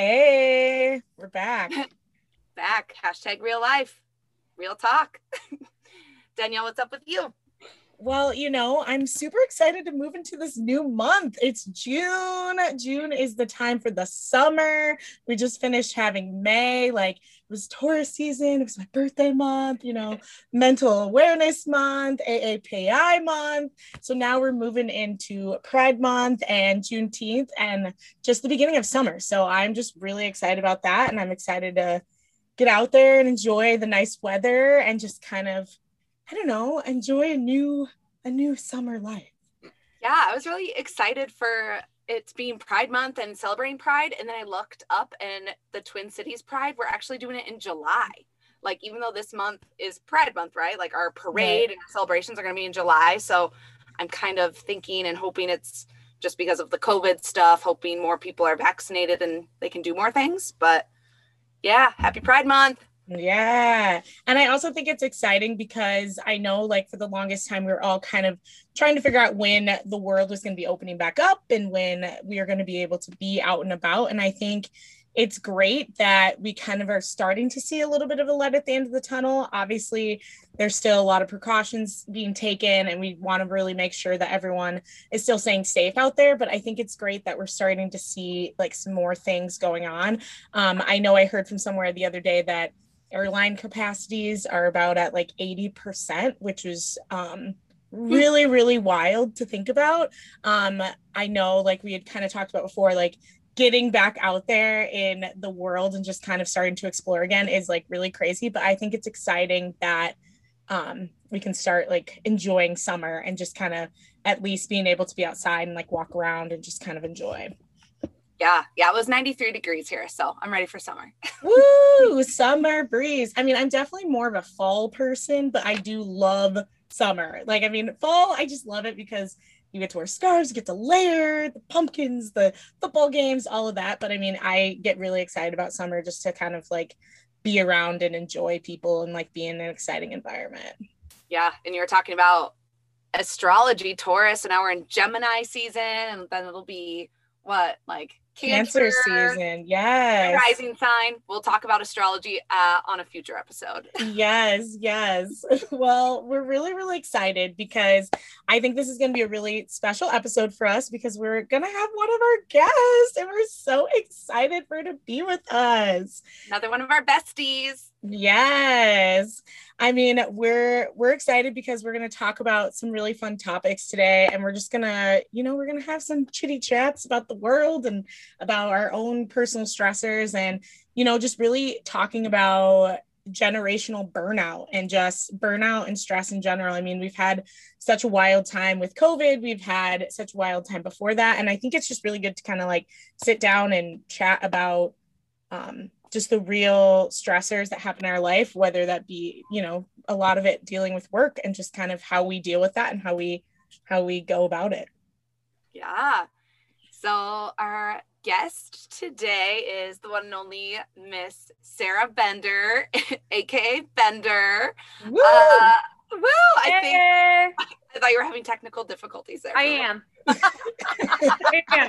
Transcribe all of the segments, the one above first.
Hey, we're back. back. Hashtag real life, real talk. Danielle, what's up with you? Well, you know, I'm super excited to move into this new month. It's June. June is the time for the summer. We just finished having May. Like was Taurus season. It was my birthday month, you know, mental awareness month, AAPI month. So now we're moving into Pride month and Juneteenth and just the beginning of summer. So I'm just really excited about that. And I'm excited to get out there and enjoy the nice weather and just kind of I don't know, enjoy a new a new summer life. Yeah, I was really excited for it's being Pride Month and celebrating Pride. And then I looked up and the Twin Cities Pride, we're actually doing it in July. Like, even though this month is Pride Month, right? Like, our parade right. and our celebrations are going to be in July. So I'm kind of thinking and hoping it's just because of the COVID stuff, hoping more people are vaccinated and they can do more things. But yeah, happy Pride Month. Yeah. And I also think it's exciting because I know, like, for the longest time, we were all kind of trying to figure out when the world was going to be opening back up and when we are going to be able to be out and about. And I think it's great that we kind of are starting to see a little bit of a light at the end of the tunnel. Obviously, there's still a lot of precautions being taken, and we want to really make sure that everyone is still staying safe out there. But I think it's great that we're starting to see like some more things going on. Um, I know I heard from somewhere the other day that airline capacities are about at like 80%, which is um, really, really wild to think about. Um, I know, like we had kind of talked about before, like getting back out there in the world and just kind of starting to explore again is like really crazy. But I think it's exciting that um, we can start like enjoying summer and just kind of at least being able to be outside and like walk around and just kind of enjoy. Yeah, yeah, it was 93 degrees here, so I'm ready for summer. Woo, summer breeze. I mean, I'm definitely more of a fall person, but I do love summer. Like, I mean, fall, I just love it because you get to wear scarves, you get to layer the pumpkins, the football games, all of that. But I mean, I get really excited about summer just to kind of like be around and enjoy people and like be in an exciting environment. Yeah, and you were talking about astrology, Taurus, and now we're in Gemini season, and then it'll be what like Cancer, season. Yes. Rising sign. We'll talk about astrology uh, on a future episode. yes, yes. Well, we're really, really excited because I think this is going to be a really special episode for us because we're going to have one of our guests and we're so excited for her to be with us. Another one of our besties. Yes. I mean, we're we're excited because we're going to talk about some really fun topics today and we're just going to, you know, we're going to have some chitty chats about the world and about our own personal stressors and, you know, just really talking about generational burnout and just burnout and stress in general. I mean, we've had such a wild time with COVID. We've had such a wild time before that. And I think it's just really good to kind of like sit down and chat about um, just the real stressors that happen in our life, whether that be, you know, a lot of it dealing with work and just kind of how we deal with that and how we how we go about it. Yeah. So our guest today is the one and only Miss Sarah Bender, aka Bender. Woo! Uh, woo! I hey. think I thought you were having technical difficulties there. I am. I am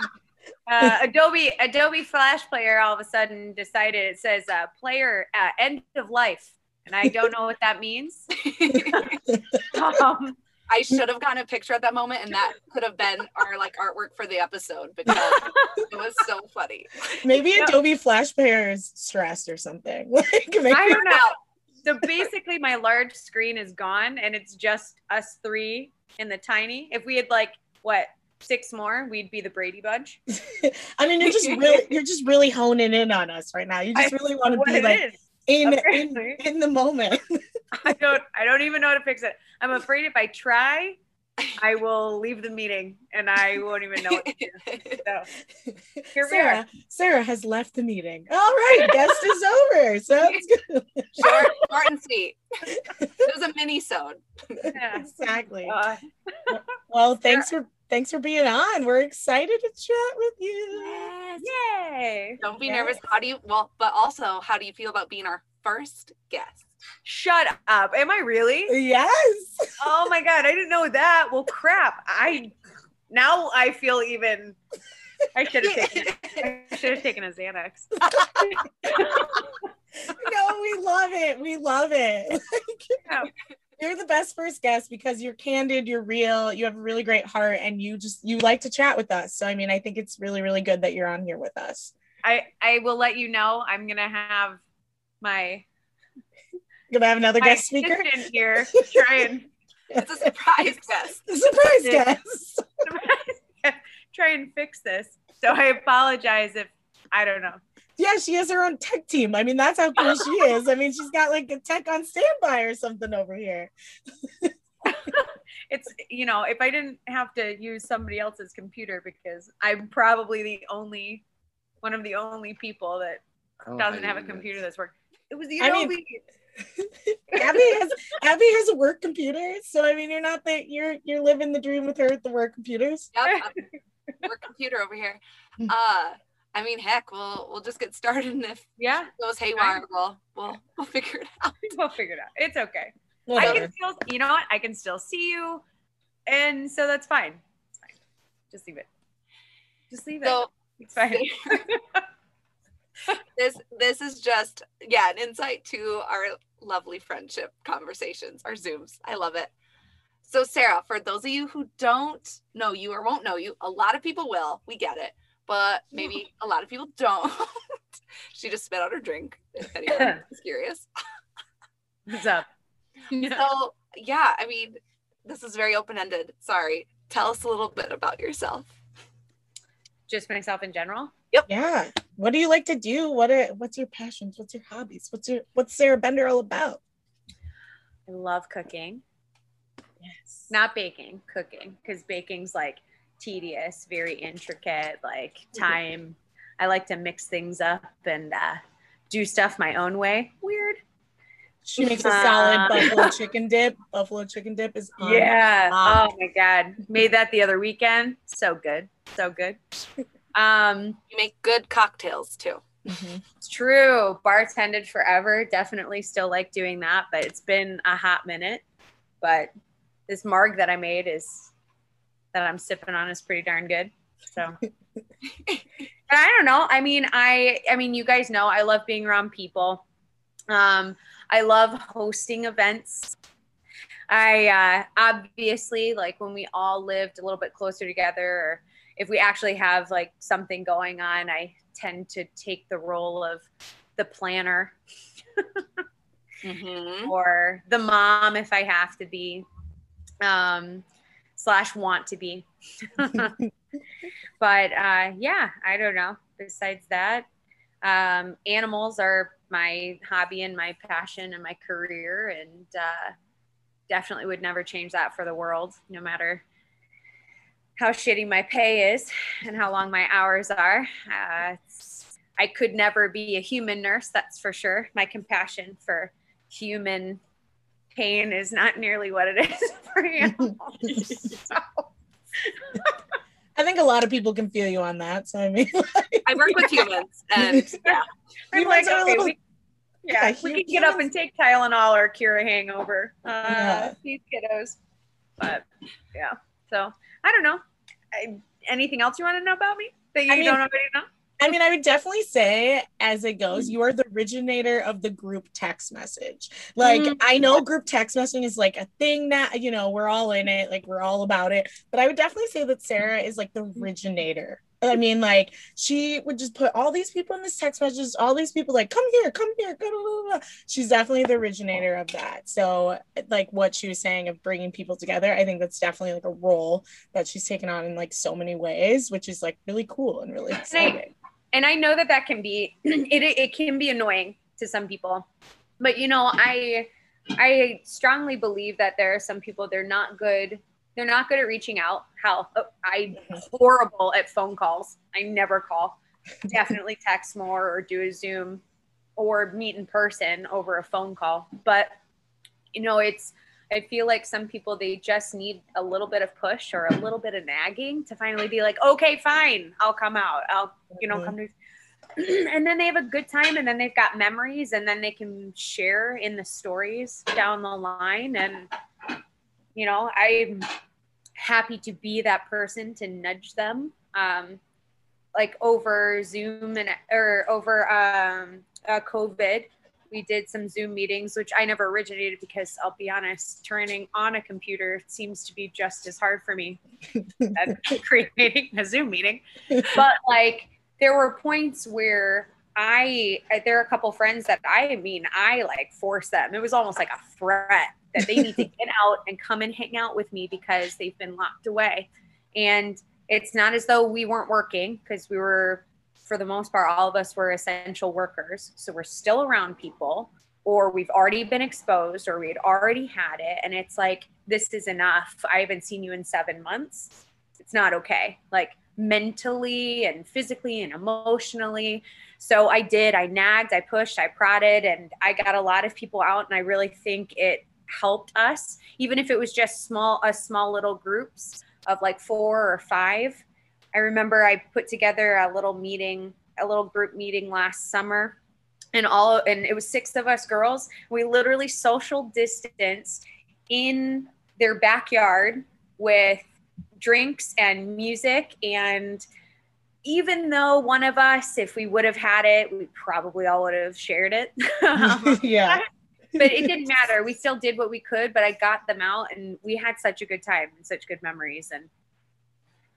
uh, Adobe Adobe Flash Player all of a sudden decided it says uh, player uh, end of life, and I don't know what that means. um, I should have gotten a picture at that moment, and that could have been our like artwork for the episode because it was so funny. Maybe Adobe Flash Player is stressed or something. Like, I don't know. So basically, my large screen is gone, and it's just us three in the tiny. If we had like what six more, we'd be the Brady Bunch. I mean, you're just really you're just really honing in on us right now. You just really want to be like in, in in the moment. I don't I don't even know how to fix it. I'm afraid if I try, I will leave the meeting and I won't even know what to do. So here Sarah, we are. Sarah has left the meeting. All right, guest is over. Sounds good. Short, short and sweet. It was a mini sode. Yeah, exactly. Uh, well, thanks Sarah, for thanks for being on. We're excited to chat with you. Yes. Yay. Don't be yes. nervous. How do you, well, but also, how do you feel about being our first guest? Shut up. Am I really? Yes. Oh my God. I didn't know that. Well, crap. I, now I feel even I should have taken. I should have taken a Xanax. no, we love it. We love it. Yeah. You're the best first guest because you're candid, you're real, you have a really great heart, and you just you like to chat with us. So I mean, I think it's really, really good that you're on here with us. I I will let you know. I'm gonna have my Gonna have another guest speaker. assistant here try and It's a surprise guest. Surprise Yeah. guest. try and fix this. So I apologize if I don't know. Yeah, she has her own tech team. I mean, that's how cool she is. I mean, she's got like a tech on standby or something over here. It's you know, if I didn't have to use somebody else's computer because I'm probably the only one of the only people that Oh, doesn't my have a computer that's working. It was the I mean- Adobe. Abbie has Abbie has a work computer, so I mean, you're not that you're you're living the dream with her at the work computers. Yep. We're computer over here. Uh, I mean, heck, we'll we'll just get started, and if yeah, it goes haywire, we'll we'll we'll figure it out. we'll figure it out. It's okay. I Whatever. can still, you know what? I can still see you, and so that's fine. It's fine. Just leave it. Just leave it. It's fine. this this is just yeah an insight to our lovely friendship conversations our zooms i love it so sarah for those of you who don't know you or won't know you a lot of people will we get it but maybe a lot of people don't she just spit out her drink if anyone is curious What's up? so yeah i mean this is very open-ended sorry tell us a little bit about yourself Just myself in general. Yep. Yeah. What do you like to do? What are what's your passions? What's your hobbies? What's your what's Sarah Bender all about? I love cooking, Yes. not baking. Cooking, because baking's like tedious, very intricate, like time. I like to mix things up and uh, do stuff my own way. Weird. She makes a solid Uh, buffalo chicken dip. Buffalo chicken dip is on Yeah. top. Oh my god. Made that the other weekend. So good. So good. Um, you make good cocktails too Mhm. it's true. Bartended forever. Definitely still like doing that, but it's been a hot minute. But this marg that I made is that I'm sipping on is pretty darn good. So But I don't know. I mean, I I mean, you guys know I love being around people. Um, I love hosting events. I uh, obviously like when we all lived a little bit closer together, or if we actually have like something going on, I tend to take the role of the planner mm-hmm. or the mom if I have to be, um, slash want to be. but uh, yeah, I don't know. Besides that, um, animals are my hobby and my passion and my career, and uh, definitely would never change that for the world, no matter how shitty my pay is and how long my hours are. Uh, I could never be a human nurse, that's for sure. My compassion for human pain is not nearly what it is for animals. So, I think a lot of people can feel you on that. So I mean, I work with humans, and yeah, I'm Humans like, okay, little- we, yeah, Yeah, we hum- can get up and take Tylenol or cure a hangover. Uh, Yeah. These kiddos. But yeah, so I don't know. I, anything else you want to know about me that you I mean- don't already know? I mean, I would definitely say, as it goes, you are the originator of the group text message. Like, Mhm. I know group text messaging is like a thing that, you know, we're all in it, like, we're all about it. But I would definitely say that Sarah is like the originator. I mean, like, she would just put all these people in this text messages, all these people, like, come here, come here. blah, blah, blah. She's definitely the originator of that. So, like, what she was saying of bringing people together, I think that's definitely like a role that she's taken on in like so many ways, which is like really cool and really exciting. And I know that that can be it it can be annoying to some people. But you know, I I strongly believe that there are some people they're not good they're not good at reaching out. Hell, oh, I'm horrible at phone calls. I never call. Definitely text more or do a Zoom or meet in person over a phone call. But you know, it's I feel like some people they just need a little bit of push or a little bit of nagging to finally be like, okay, fine, I'll come out. I'll you know come to and then they have a good time and then they've got memories and then they can share in the stories down the line and you know i'm happy to be that person to nudge them um like over Zoom and or over um, uh, COVID. We did some Zoom meetings, which I never originated because I'll be honest, turning on a computer seems to be just as hard for me as creating a Zoom meeting. But like, there were points where I there are a couple friends that I mean I like force them. It was almost like a threat that they need to get out and come and hang out with me because they've been locked away. And it's not as though we weren't working because we were for the most part all of us were essential workers. So we're still around people or we've already been exposed or we had already had it and it's like this is enough. I haven't seen you in 7 months. It's not okay. Like mentally and physically and emotionally. So I did, I nagged, I pushed, I prodded, and I got a lot of people out. And I really think it helped us, even if it was just small, a small little groups of like four or five. I remember I put together a little meeting, a little group meeting last summer and all and it was six of us girls we literally social distance in their backyard with drinks and music. And even though one of us, if we would have had it, we probably all would have shared it. yeah. but it didn't matter. We still did what we could, but I got them out and we had such a good time and such good memories. And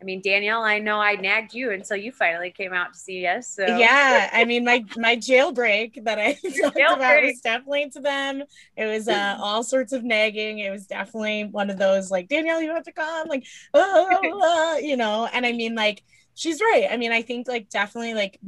I mean, Danielle, I know I nagged you until you finally came out to see us. So yeah, I mean, my my jailbreak that I talked jailbreak. about was definitely to them. It was uh, all sorts of nagging. It was definitely one of those like Danielle, you have to come, like, oh, you know. And I mean, like, she's right. I mean, I think like definitely like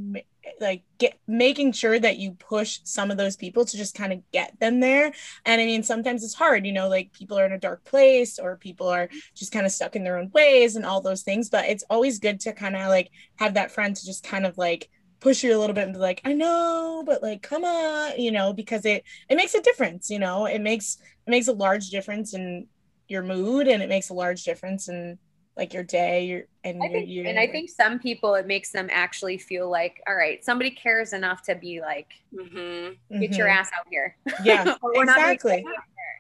like get making sure that you push some of those people to just kind of get them there. And i mean sometimes it's hard you know like people are in a dark place or people are just kind of stuck in their own ways and all those things. But it's always good to kind of like have that friend to just kind of like push you a little bit and be like i know but like come on you know because it it makes a difference you know? It makes it makes a large difference in your mood and it makes a large difference in like your day your and I think, your and I think some people it makes them actually feel like all right somebody cares enough to be like mm-hmm. get mm-hmm. your ass out here yeah exactly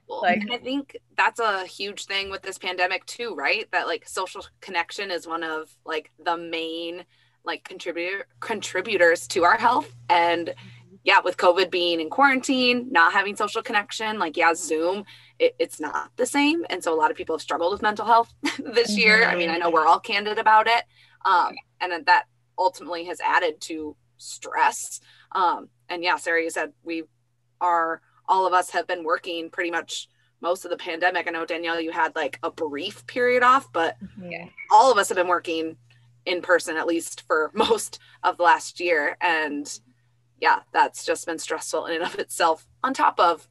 like I think that's a huge thing with this pandemic too right that like social connection is one of like the main like contributor contributors to our health and mm-hmm. yeah with covid being in quarantine not having social connection like yeah zoom it, it's not the same. And so a lot of people have struggled with mental health this mm-hmm. year. I mean, I know we're all candid about it. Um, and that ultimately has added to stress. Um, and yeah, Sarah, you said we are, all of us have been working pretty much most of the pandemic. I know Danielle, you had like a brief period off, but mm-hmm. all of us have been working in person at least for most of the last year. And yeah, that's just been stressful in and of itself on top of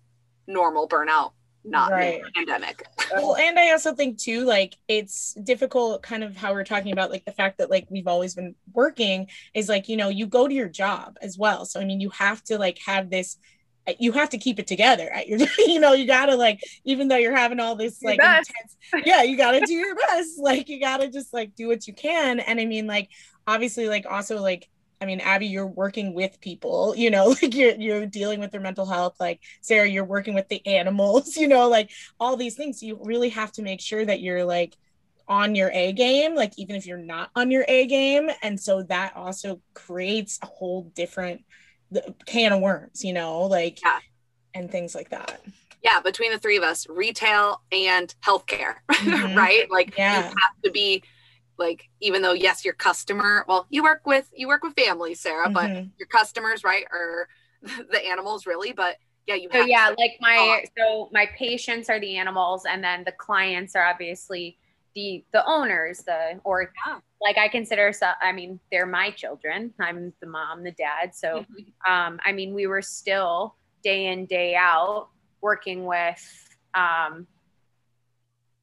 normal burnout not right. pandemic. well, and I also think too, like it's difficult, kind of how we're talking about, like the fact that like we've always been working is like you know you go to your job as well. So I mean, you have to like have this. You have to keep it together at your, you know, you gotta like, even though you're having all this like intense, yeah, you gotta do your best. Like, you gotta just like do what you can. And I mean, like, obviously, like, also, like, I mean, Abbie, you're working with people, you know, like you're you're dealing with their mental health. Like Sarah, you're working with the animals, you know, like all these things. You really have to make sure that you're like on your A game, like even if you're not on your A game. And so that also creates a whole different can of worms, you know, like yeah. and things like that. Yeah, between the three of us, retail and healthcare, mm-hmm. right? Like yeah. you have to be like even though yes your customer well you work with you work with families sarah mm-hmm. but your customers right are the animals really but yeah you so yeah to, like my so my patients are the animals and then the clients are obviously the the owners the or yeah. like i consider so i mean they're my children i'm the mom the dad so mm-hmm. um i mean we were still day in day out working with um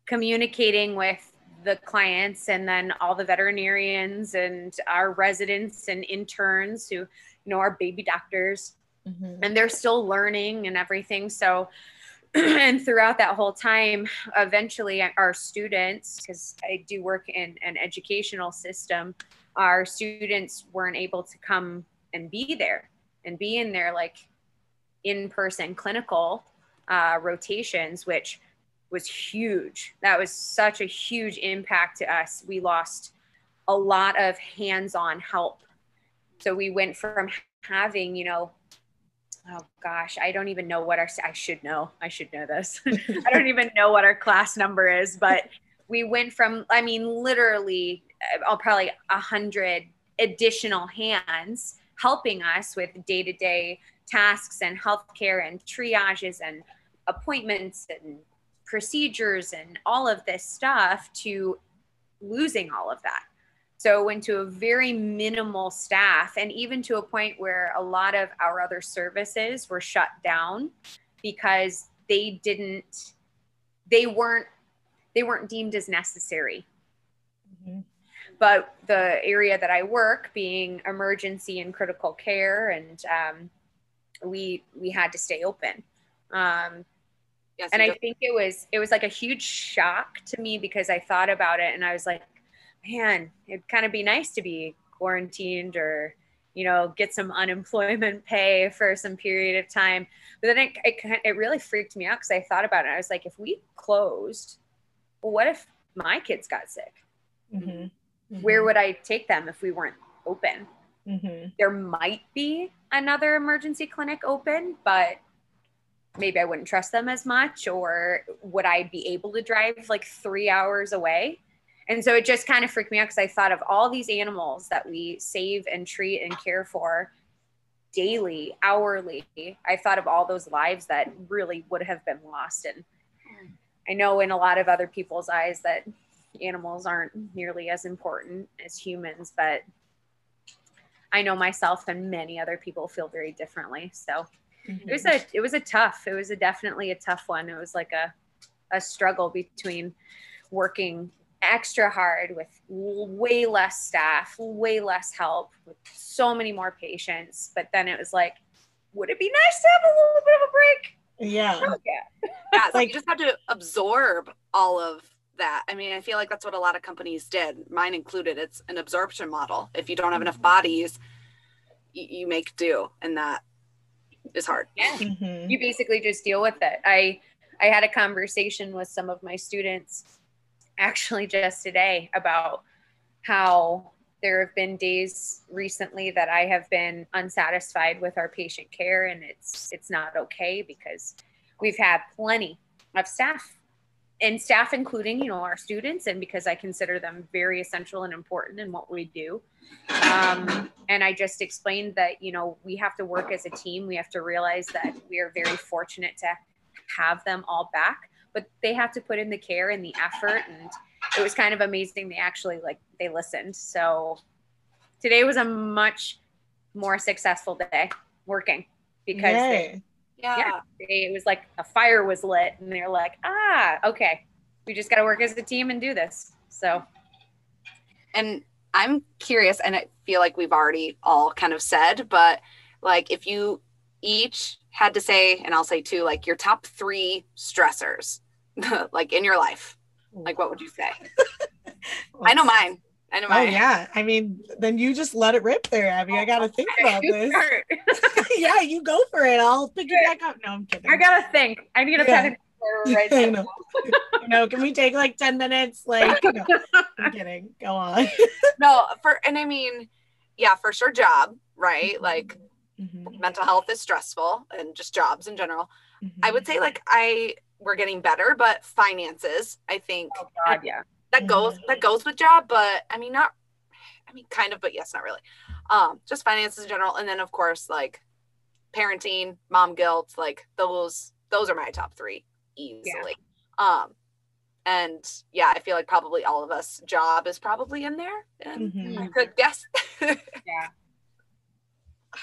communicating with the clients and then all the veterinarians and our residents and interns who you know are baby doctors mm-hmm. and they're still learning and everything so and throughout that whole time eventually our students because i do work in an educational system our students weren't able to come and be there and be in their like in-person clinical uh, rotations which was huge. That was such a huge impact to us. We lost a lot of hands-on help. So we went from having, you know, oh gosh, I don't even know what our I should know. I should know this. I don't even know what our class number is, but we went from I mean literally I'll uh, probably a hundred additional hands helping us with day-to-day tasks and healthcare and triages and appointments and procedures and all of this stuff to losing all of that. So went to a very minimal staff and even to a point where a lot of our other services were shut down because they didn't they weren't they weren't deemed as necessary. Mm-hmm. But the area that I work, being emergency and critical care, and um, we we had to stay open. Um, yes, and I think it was it was like a huge shock to me because I thought about it and I was like, man, it'd kind of be nice to be quarantined or you know get some unemployment pay for some period of time. But then it it, it really freaked me out because I thought about it. I was like, if we closed, well, what if my kids got sick? Mm-hmm. Mm-hmm. Where would I take them if we weren't open? Mm-hmm. There might be another emergency clinic open, but maybe I wouldn't trust them as much, or would I be able to drive like three hours away? And so it just kind of freaked me out because I thought of all these animals that we save and treat and care for daily, hourly. I thought of all those lives that really would have been lost. And I know in a lot of other people's eyes that animals aren't nearly as important as humans, but I know myself and many other people feel very differently. So mm-hmm. it was a it was a tough, it was a definitely a tough one. It was like a a struggle between working extra hard with way less staff, way less help, with so many more patients. But then it was like, would it be nice to have a little bit of a break? Yeah. Oh, yeah. yeah. So like, you just have to absorb all of that. I mean, I feel like that's what a lot of companies did, mine included. It's an absorption model. If you don't have enough mm-hmm. bodies, you, you make do, and that is hard. Yeah, mm-hmm. you basically just deal with it. I I had a conversation with some of my students actually just today about how there have been days recently that I have been unsatisfied with our patient care and it's it's not okay because we've had plenty of staff and staff including you know our students and because i consider them very essential and important in what we do. Um, and i just explained that you know we have to work as a team. We have to realize that we are very fortunate to have them all back but they have to put in the care and the effort and it was kind of amazing they actually like they listened. So today was a much more successful day working because they, yeah. yeah. It was like a fire was lit and they're like, ah, okay. We just got to work as a team and do this. So. And I'm curious, and I feel like we've already all kind of said, but like if you each had to say, and I'll say two, like your top three stressors, like in your life, like what would you say? I know mine. I know oh yeah. I mean, then you just let it rip there, Abbie. I gotta think about this. yeah, you go for it. I'll pick you back up. No, I'm kidding. I gotta think. I need a yeah. pen right now. know. no, can we take like 10 minutes? Like no, I'm kidding. Go on. no, for and I mean, yeah, for sure job, right? Mm-hmm. Like mm-hmm. mental health is stressful and just jobs in general. Mm-hmm. I would say like I we're getting better, but finances, I think oh, God, yeah that goes mm-hmm. that goes with job but i mean not i mean kind of but yes not really um just finances in general and then of course like parenting mom guilt like those those are my top three easily yeah. um and yeah i feel like probably all of us job is probably in there and mm-hmm. i could guess yeah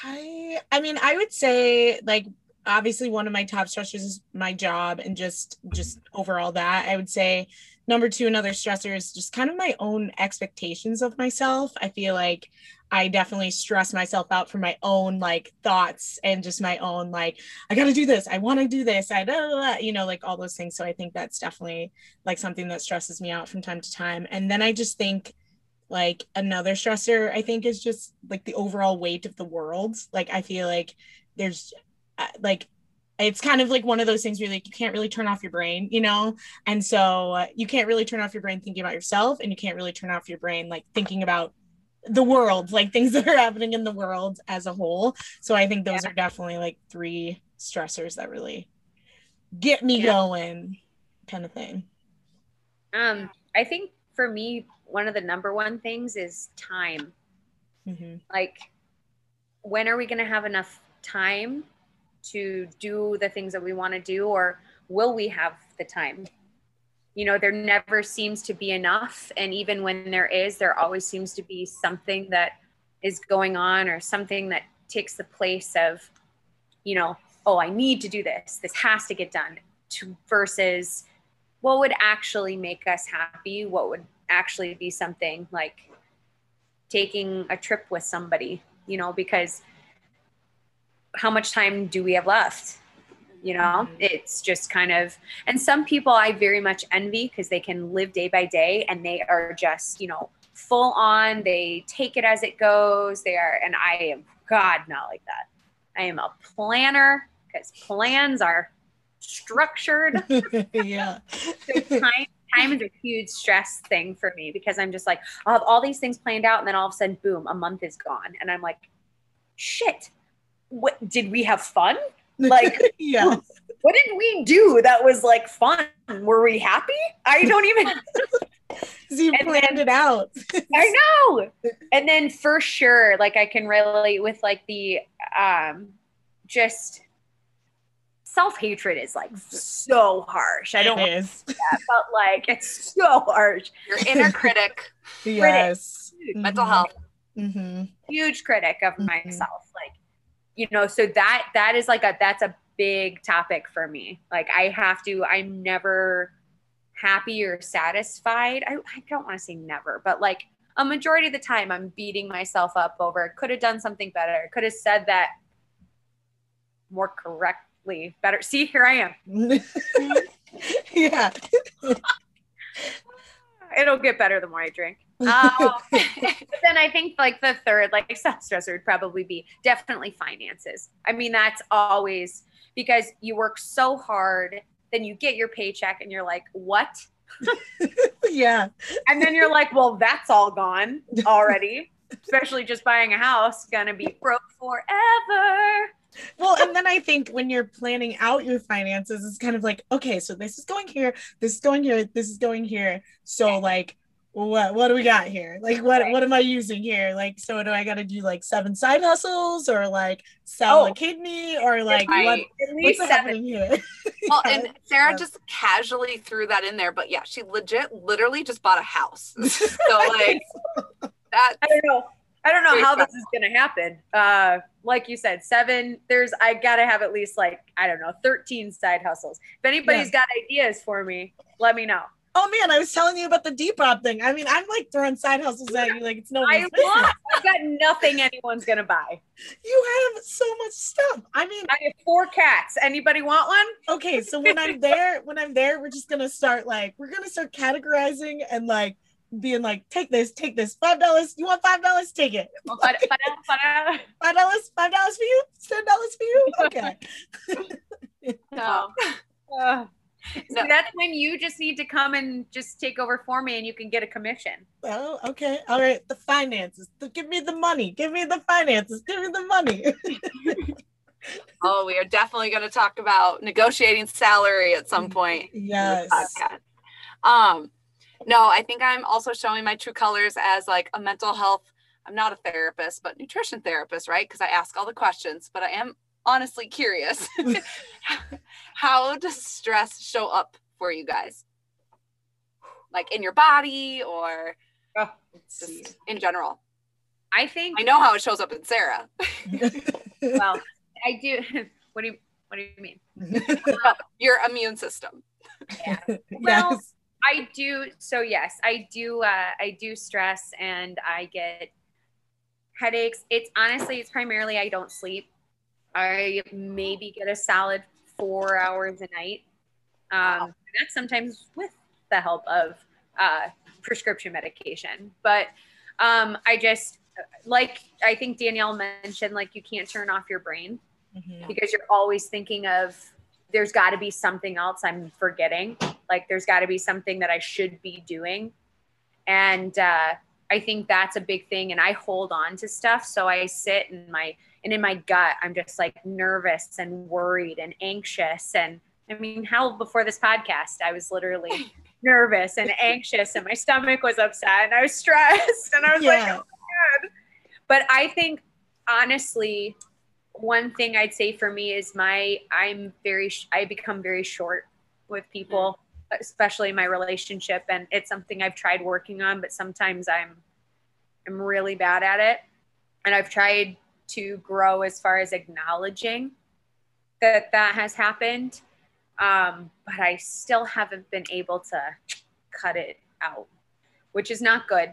i i mean i would say like obviously one of my top stressors is my job and just just overall that i would say number two another stressor is just kind of my own expectations of myself. I feel like i definitely stress myself out for my own like thoughts and just my own like i gotta do this. I want to do this. I blah, blah, blah, you know like all those things. So i think that's definitely like something that stresses me out from time to time. And then i just think like another stressor i think is just like the overall weight of the world. Like i feel like there's uh, like it's kind of like one of those things where like you can't really turn off your brain, you know? And so uh, you can't really turn off your brain thinking about yourself and you can't really turn off your brain like thinking about the world, like things that are happening in the world as a whole. So I think those yeah. are definitely like three stressors that really get me yeah. going kind of thing. Um I think for me one of the number one things is time. Mm-hmm. Like when are we going to have enough time to do the things that we want to do or will we have the time? You know there never seems to be enough and even when there is there always seems to be something that is going on or something that takes the place of you know oh i need to do this this has to get done to versus what would actually make us happy what would actually be something like taking a trip with somebody you know because how much time do we have left? You know, mm-hmm. it's just kind of, and some people I very much envy because they can live day by day and they are just, you know, full on. They take it as it goes. They are, and I am, God, not like that. I am a planner because plans are structured. yeah. so time, time is a huge stress thing for me because I'm just like, I'll have all these things planned out and then all of a sudden, boom, a month is gone. And I'm like, shit, what did we have fun? Like, yeah. What did we do that was like fun? Were we happy? I don't even. you and planned then, it out. I know. And then for sure, like I can relate with like the um just self hatred is like so harsh. I don't it is. That, but like it's so harsh. Your inner critic. yes. Critic, mm-hmm. Mental health. Mm-hmm. Huge critic of mm-hmm. myself. You know so that that is like a that's a big topic for me. Like i have to i'm never happy or satisfied. I, I don't want to say never but like a majority of the time i'm beating myself up over could have done something better could have said that more correctly better. See here i am. Yeah. It'll get better the more i drink Um, but then I think like the third, like self stressor would probably be definitely finances. I mean, that's always because you work so hard, then you get your paycheck and you're like, what? yeah. And then you're like, well, that's all gone already. Especially just buying a house, gonna be broke forever. Well, and then I think when you're planning out your finances, it's kind of like, okay, so this is going here, this is going here, this is going here. So, like, what what do we got here? Like what right. what am I using here? Like so do I got to do like seven side hustles or like sell oh. a kidney or like what, what's seven. happening here? well, and Sarah just casually threw that in there, but yeah, she legit literally just bought a house. so like that I don't know. I don't know how this is gonna happen. Uh, like you said, seven. There's I gotta have at least like I don't know, thirteen side hustles. If anybody's yeah. got ideas for me, let me know. Oh man, I was telling you about the Depop thing. I mean, I'm like throwing side hustles at you like it's no. I want, I've got nothing anyone's gonna buy. You have so much stuff. I mean, I have four cats. Anybody want one? Okay, so when I'm there, when I'm there, we're just gonna start like we're gonna start categorizing and like being like, take this, take this, five dollars. You want five dollars? Take it. five dollars, five dollars for you, ten dollars for you. Okay. no. Uh, so that's when you just need to come and just take over for me and you can get a commission. Oh, okay. All right. The finances. Give me the money. Give me the finances. Give me the money. oh, we are definitely going to talk about negotiating salary at some point. Yes. Um, no, I think I'm also showing my true colors as like a mental health. I'm not a therapist, but nutrition therapist, right? Because I ask all the questions, but I am honestly curious. How does stress show up for you guys? Like in your body or oh, just in general? I think I know how it shows up in Sarah. well, I do. What do you What do you mean? Your immune system. Yeah. Well, yes. I do. So yes, I do. Uh, I do stress, and I get headaches. It's honestly, it's primarily I don't sleep. I maybe get a solid four hours a night. Um, wow. That's sometimes with the help of uh, prescription medication. But um, I just, like I think Danielle mentioned, like you can't turn off your brain. Mhm. because you're always thinking of there's got to be something else I'm forgetting. Like there's got to be something that I should be doing. And uh, I think that's a big thing. And I hold on to stuff. So I sit in my, and in my gut, I'm just like nervous and worried and anxious. And I mean, hell, before this podcast, I was literally nervous and anxious and my stomach was upset and I was stressed. And I was like, Yeah. Oh but I think honestly, one thing I'd say for me is my I'm very I become very short with people, mm. especially my relationship, and it's something I've tried working on, but sometimes I'm I'm really bad at it, and I've tried to grow as far as acknowledging that that has happened, um, but I still haven't been able to cut it out, which is not good.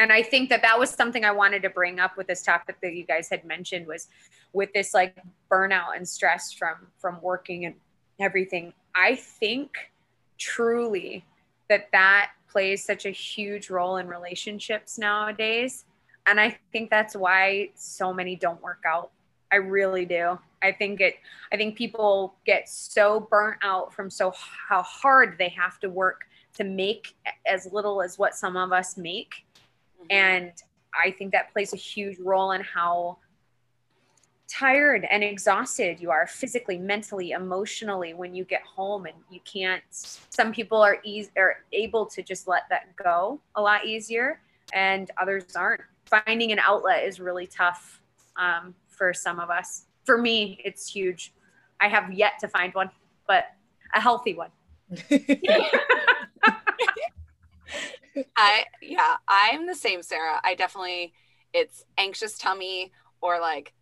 And i think that that was something i wanted to bring up with this topic that you guys had mentioned was with this like burnout and stress from from working and everything. I think truly that that plays such a huge role in relationships nowadays and i think that's why so many don't work out i really do i think it i think people get so burnt out from so how hard they have to work to make as little as what some of us make mm-hmm. and I think that plays a huge role in how tired and exhausted you are physically, mentally, emotionally when you get home and you can't. Some people are easy are able to just let that go a lot easier, and others aren't. Finding an outlet is really tough um, for some of us. For me, it's huge. I have yet to find one, but a healthy one. I yeah, I'm the same, Sarah. I definitely it's anxious tummy or like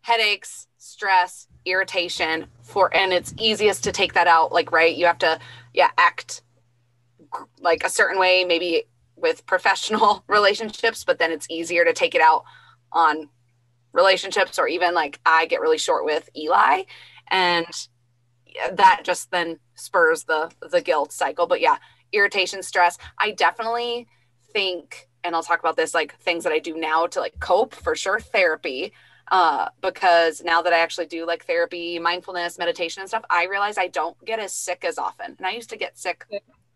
headaches, stress, irritation for and it's easiest to take that out like right, you have to yeah, act like a certain way maybe with professional relationships, but then it's easier to take it out on relationships or even like I get really short with Eli and that just then spurs the the guilt cycle. But yeah, irritation, stress. I definitely think, and I'll talk about this like things that I do now to like cope for sure, therapy. Uh, because now that I actually do like therapy, mindfulness, meditation, and stuff, I realize I don't get as sick as often. And I used to get sick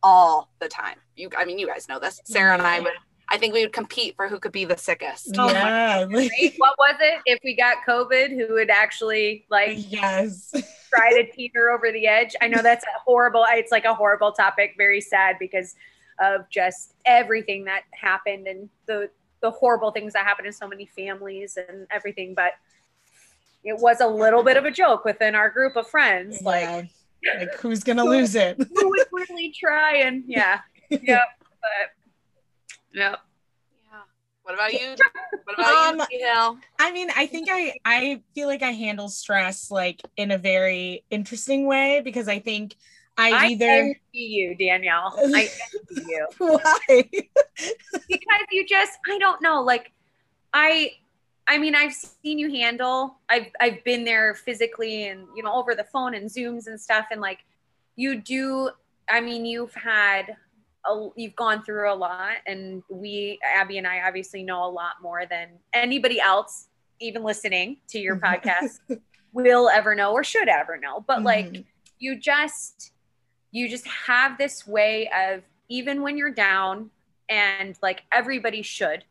all the time. You, I mean, you guys know this. Sarah and I would, I think we would compete for who could be the sickest. Oh yeah. What was it? If we got COVID, who would actually like yes. try to teeter over the edge? I know that's a horrible. It's like a horrible topic. Very sad because of just everything that happened and the the horrible things that happened in so many families and everything. But it was a little bit of a joke within our group of friends. Yeah. like who's gonna lose it? who would really try and yeah, yep. But yep. Yeah. What about you? What about Um, you, Hill? I mean, I think I I feel like I handle stress like in a very interesting way because I think I, I either envy you, Danielle. I envy you. why because you just I don't know like I I mean I've seen you handle I've I've been there physically and you know over the phone and zooms and stuff. And like you do I mean you've had a, you've gone through a lot. And we Abby and I obviously know a lot more than anybody else even listening to your podcast will ever know or should ever know. But like Mhm. you just you just have this way of even when you're down and like everybody should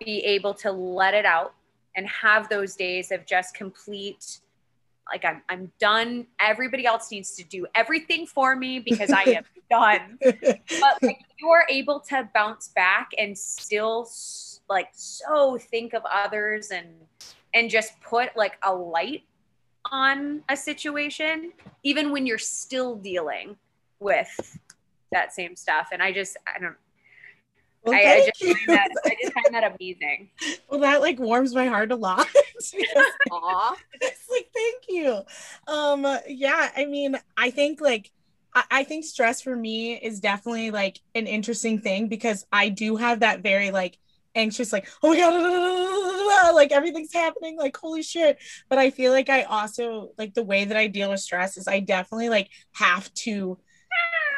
be able to let it out and have those days of just complete like I'm I'm done. Everybody else needs to do everything for me because I am done. But like you are able to bounce back and still like so think of others and and just put like a light on a situation even when you're still dealing with that same stuff. And i just i don't Well, I, I just you. find that i just find that amazing well, that like warms my heart a lot. because Aw. it's like thank you um yeah i mean i think like I, I think stress for me is definitely like an interesting thing because i do have that very like anxious like oh my god like everything's happening like holy shit but i feel like i also like the way that i deal with stress is i definitely like have to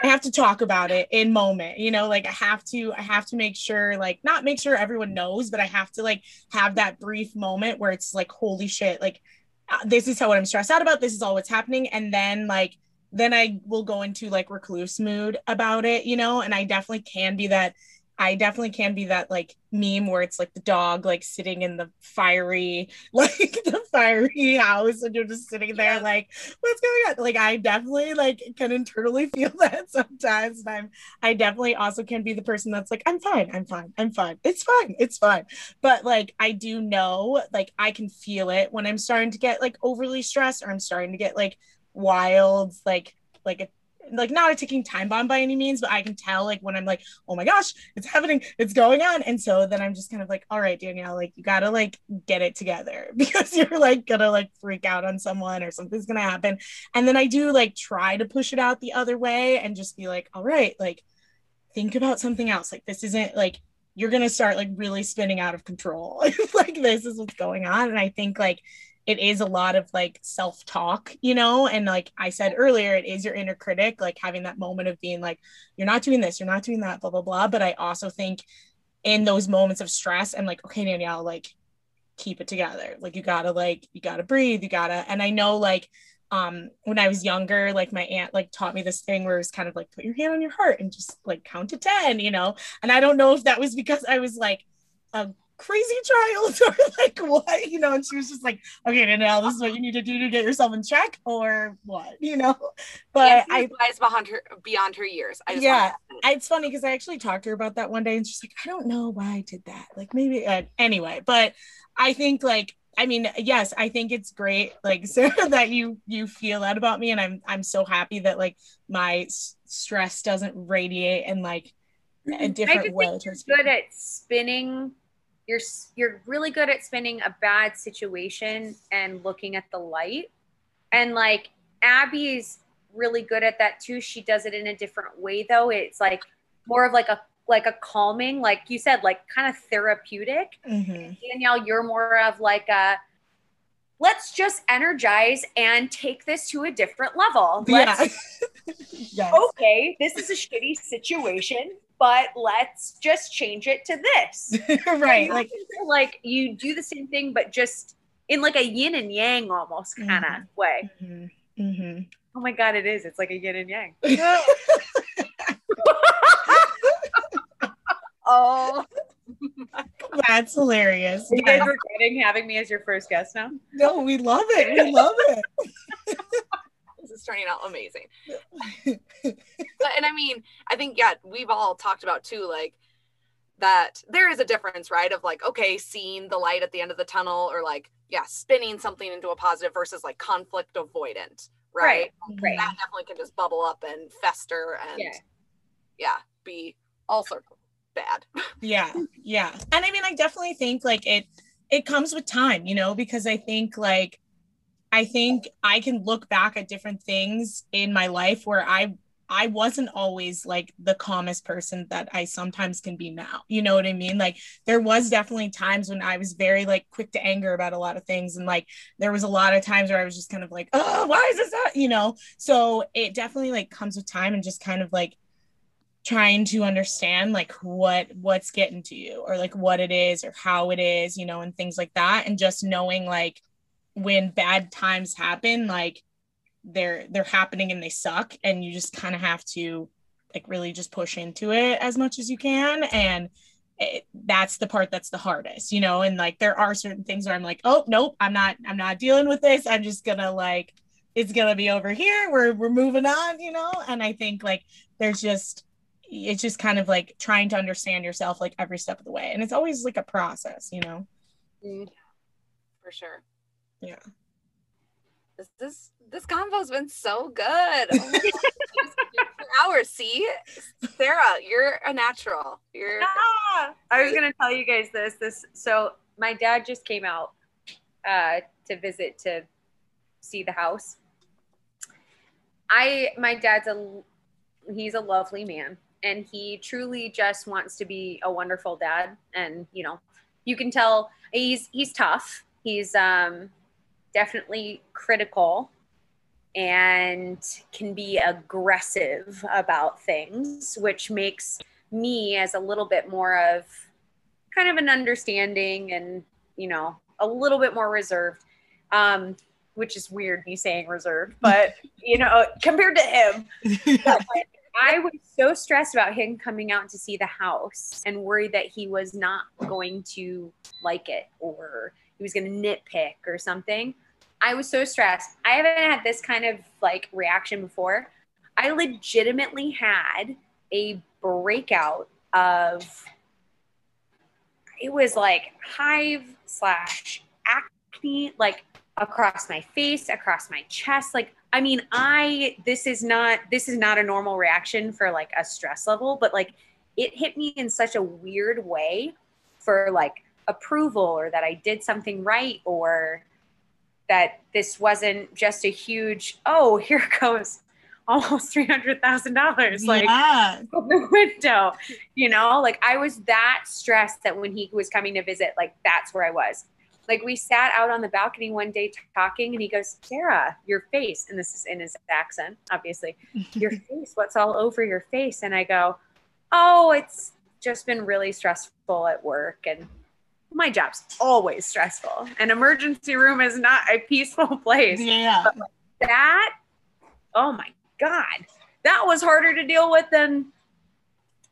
I have to talk about it in moment, you know, like I have to, I have to make sure, like, not make sure everyone knows, but I have to like have that brief moment where it's like, holy shit, like uh, this is how what I'm stressed out about. This is all what's happening. And then like then I will go into like recluse mood about it, you know, and I definitely can be that I definitely can be that like meme where it's like the dog like sitting in the fiery like the fiery house and you're just sitting there yeah. like what's going on like I definitely like can internally feel that sometimes and I'm I definitely also can be the person that's like I'm fine I'm fine I'm fine it's fine it's fine but like I do know like I can feel it when I'm starting to get like overly stressed or I'm starting to get like wild like like a like not a ticking time bomb by any means, but I can tell like when I'm like, oh my gosh, it's happening, it's going on. And so then I'm just kind of like, all right, Danielle, like you gotta like get it together because you're like gonna like freak out on someone or something's gonna happen. And then I do like try to push it out the other way and just be like, all right, like think about something else. Like this isn't like you're gonna start like really spinning out of control. like this is what's going on. And I think like it is a lot of like self talk, you know, and like I said earlier, it is your inner critic, like having that moment of being like, you're not doing this, you're not doing that, blah, blah, blah. But I also think in those moments of stress, I'm like, okay, Danielle, like keep it together. Like you gotta like, you gotta breathe, you gotta, and I know like um when I was younger, like my aunt like taught me this thing where it's kind of like put your hand on your heart and just like count to 10, you know. And I don't know if that was because I was like a crazy child or like what? You know and she was just like okay now this is what you need to do to get yourself in check or what? You know? But i wise beyond her beyond her years. I yeah. it's funny because i actually talked to her about that one day and she's like i don't know why i did that. Like maybe uh, anyway but i think like I mean, yes, I think it's great, like Sarah, that you you feel that about me, and I'm I'm so happy that like my s- stress doesn't radiate in like a different way. You're good at spinning you're you're really good at spinning a bad situation and looking at the light and like abbie's really good at that too she does it in a different way though it's like more of like a like a calming like you said like kind of therapeutic mm-hmm. danielle you're more of like a let's just energize and take this to a different level let's, yeah. yes. okay this is a shitty situation but let's just change it to this. right. Like like you do the same thing, but just in like a yin and yang almost kind of mm-hmm. way. Mm-hmm. Mm-hmm. Oh my god, it is. It's like a yin and yang. oh. That's hilarious. Are you guys regretting having me as your first guest now? No, we love it. We love it is turning out amazing. but, and I mean, I think, yeah, we've all talked about too, like, that there is a difference, right? Of like, okay, seeing the light at the end of the tunnel or like, yeah, spinning something into a positive versus like conflict avoidant, right? Right. right. That definitely can just bubble up and fester and yeah, yeah be all sorts of bad. yeah. Yeah. And I mean, I definitely think like it, it comes with time, you know, because I think like I think I can look back at different things in my life where I I wasn't always like the calmest person that I sometimes can be now. You know what I mean? Like there was definitely times when I was very like quick to anger about a lot of things and like there was a lot of times where I was just kind of like, "Oh, why is this that?" you know. So it definitely like comes with time and just kind of like trying to understand like what what's getting to you or like what it is or how it is, you know, and things like that and just knowing like when bad times happen like they're they're happening and they suck and you just kind of have to like really just push into it as much as you can and it, that's the part that's the hardest you know? And like there are certain things where i'm like oh nope i'm not i'm not dealing with this. I'm just gonna like it's gonna be over here. We're we're moving on you know? And i think like there's just it's just kind of like trying to understand yourself like every step of the way. And it's always like a process you know? Mm, for sure yeah. This this this convo's been so good. Oh hours. See, Sarah, you're a natural. You're. Ah, I was gonna tell you guys this. This so my dad just came out uh, to visit to see the house. I my dad's a he's a lovely man and he truly just wants to be a wonderful dad and you know you can tell he's he's tough he's um definitely critical and can be aggressive about things, which makes me as a little bit more of kind of an understanding and, you know, a little bit more reserved. Um, which is weird me saying reserved, but you know, compared to him, I was so stressed about him coming out to see the house and worried that he was not going to like it or he was going to nitpick or something. I was so stressed. I haven't had this kind of like reaction before. I legitimately had a breakout of it was like hive slash acne like across my face across my chest like i mean i this is not this is not a normal reaction for like a stress level but like it hit me in such a weird way for like approval or that i did something right or that this wasn't just a huge oh here goes almost three hundred thousand dollars like yeah. the window. You know, like I was that stressed that when he was coming to visit, like that's where I was. Like we sat out on the balcony one day talking, and he goes, "Sarah, your face," and this is in his accent, obviously. your face, what's all over your face? And I go, "Oh, it's just been really stressful at work and." My job's always stressful. An emergency room is not a peaceful place. Yeah. Like that, oh my God, that was harder to deal with than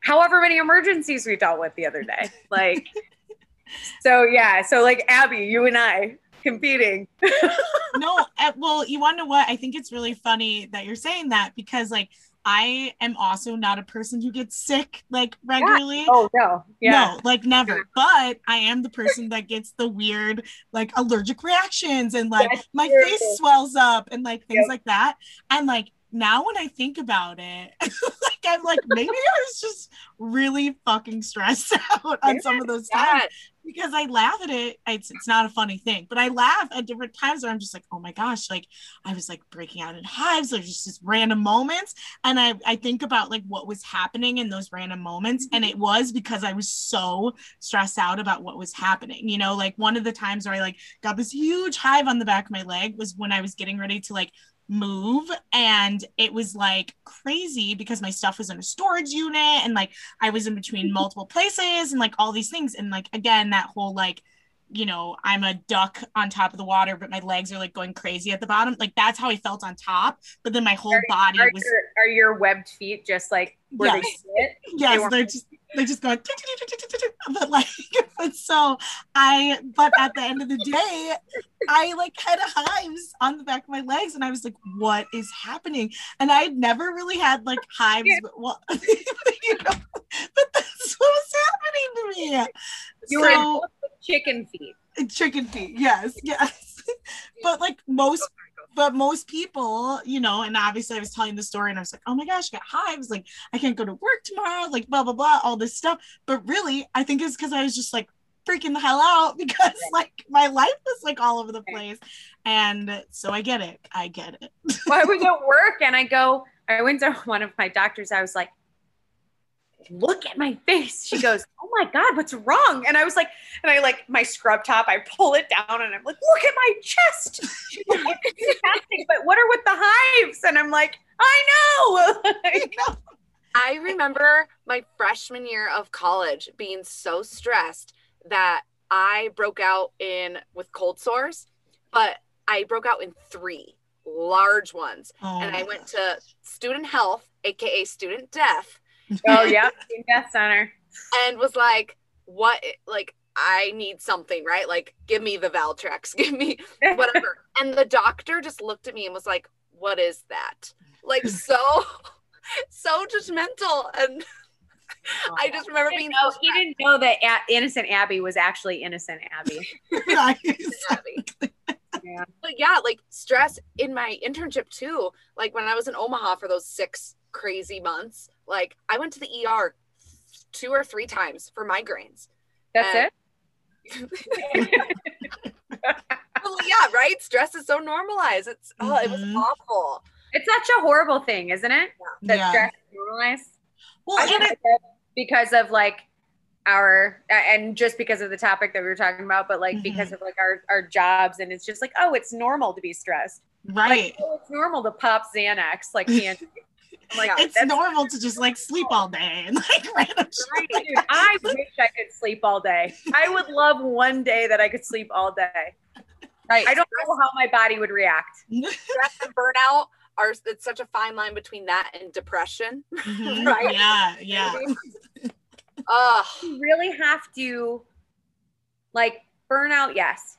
however many emergencies we dealt with the other day. Like, so yeah, so like Abbie, you and I competing. no, uh, well, you want to know what? I think it's really funny that you're saying that because like I am also not a person who gets sick like regularly. Yeah. Oh no, yeah, no, like never. But I am the person that gets the weird like allergic reactions and like That's my terrible. face swells up and like things yep. like that. And like now when I think about it, like I'm like maybe I was just really fucking stressed out on some of those times because I laugh at it. It's, it's not a funny thing, but I laugh at different times where I'm just like, oh my gosh, like I was like breaking out in hives. There's just this random moments, and I I think about like what was happening in those random moments, and mm-hmm. it was because I was so stressed out about what was happening. You know, like one of the times where I like got this huge hive on the back of my leg was when I was getting ready to like move. And it was like crazy because my stuff was in a storage unit and like I was in between multiple places and like all these things. And like again that whole like you know I'm a duck on top of the water but my legs are like going crazy at the bottom. Like that's how I felt on top. But then my whole are, body are was your, are your webbed feet just like where yes. they sit yes they they're just they just go but like but so i but at the end of the day i like had hives on the back of my legs and i was like what is happening? And i had never really had like hives but well you know but that's what was happening to me. You so, were chicken feet. Chicken feet yes yes. But like most but most people, you know, and obviously I was telling the story and I was like, oh my gosh, I got hives. Like, I can't go to work tomorrow, like, blah, blah, blah, all this stuff. But really, I think it's because I was just like freaking the hell out because like my life was like all over the place. And so I get it. I get it. well, I was at work and I go, I went to one of my doctors. I was like, look at my face. She goes, Oh my God, what's wrong? And I was like, and I like my scrub top, I pull it down and I'm like, look at my chest. She's like, fantastic, but what are with the hives? And I'm like, I know. I remember my freshman year of college being so stressed that I broke out in with cold sores, but I broke out in three large ones. Oh. And I went to student health, aka student death Oh yeah, death center. And was like, what like I need something, right? Like, give me the Valtrex, give me whatever. and the doctor just looked at me and was like, What is that? Like so so judgmental. And oh, I just remember being know, he didn't know that a- innocent Abbie was actually innocent Abbie. Abbie. yeah. But yeah, like stress in my internship too. Like when I was in Omaha for those six crazy months, like I went to the ER two or three times for migraines. That's and- it. Well, yeah, right. Stress is so normalized. It's oh, mm-hmm. it was mm-hmm. awful. It's such a horrible thing, isn't it? That yeah. stress is normalized. Well, I it, because of like our and just because of the topic that we were talking about, but like mm-hmm. because of like our our jobs, and it's just like oh, it's normal to be stressed. Right. Like, oh, it's normal to pop Xanax like candy. like it's normal to just like sleep all day and like random right, dude, I wish I could sleep all day. I would love one day that I could sleep all day. Right. I don't know how my body would react. stress and burnout are it's such a fine line between that and depression. Mhm. Right. Yeah, yeah. Ugh. You really have to like burnout, yes.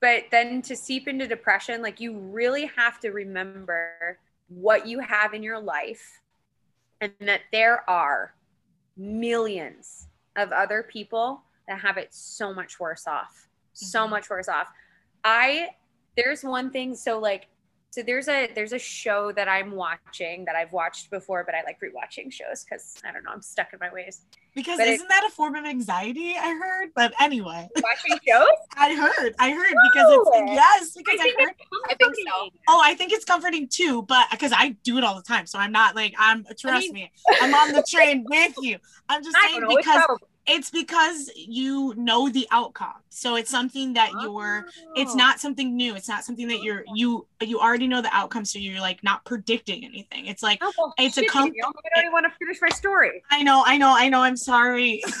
But then to seep into depression, like you really have to remember what you have in your life and that there are millions of other people that have it so much worse off. So Mhm. much worse off. I there's one thing so like so there's a there's a show that I'm watching that I've watched before, but I like rewatching shows because I don't know, I'm stuck in my ways. Because But it- isn't that a form of anxiety? I heard. But anyway, Watching shows? I heard. I heard because it's No. yes, because I I, think heard. I think so. Oh, I think it's comforting too, but because I do it all the time, so I'm not like I'm. Trust mean- me, I'm on the train with you. I'm just I saying because it's because you know the outcome, so it's something that you're. It's Oh. not something new. It's not something that you're you you already know the outcome, so you're like not predicting anything. It's like Oh, well, it's a shit, com- I don't even want to finish my story. I know, I know, I know. I'm sorry.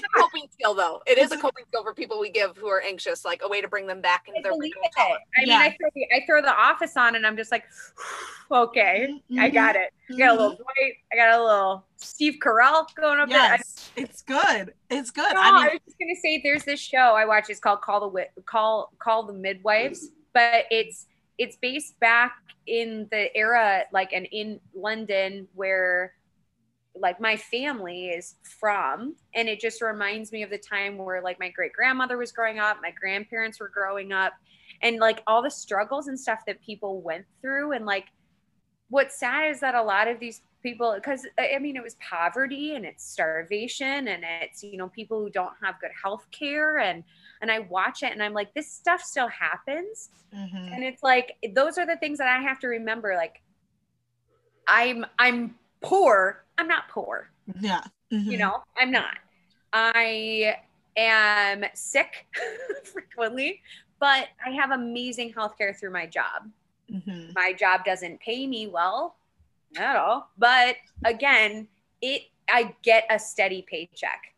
It's a coping skill though. It is a coping skill for people we give who are anxious, like a way to bring them back into I their it. color. I mean, Yeah. I throw, the, I throw the office on and I'm just like, okay, I Mhm, got it. I got a little mhm. Dwight. I got a little Steve Carell going up there. I, Yes, it's good. It's good. no, I I, was just gonna say, there's this show I watch. It's called Call the Call Call the Midwives, but it's it's based back in the era, like, and in London where like my family is from and it just reminds me of the time where like my great grandmother was growing up my grandparents were growing up and like all the struggles and stuff that people went through and like what's sad is that a lot of these people because i mean it was poverty and it's starvation and it's you know people who don't have good health care and and i watch it and i'm like this stuff still happens mhm. and it's like those are the things that i have to remember like i'm i'm poor i'm not poor yeah. you mhm. know i'm not i am sick frequently but i have amazing healthcare through my job Mhm. my job doesn't pay me well at all but again it i get a steady paycheck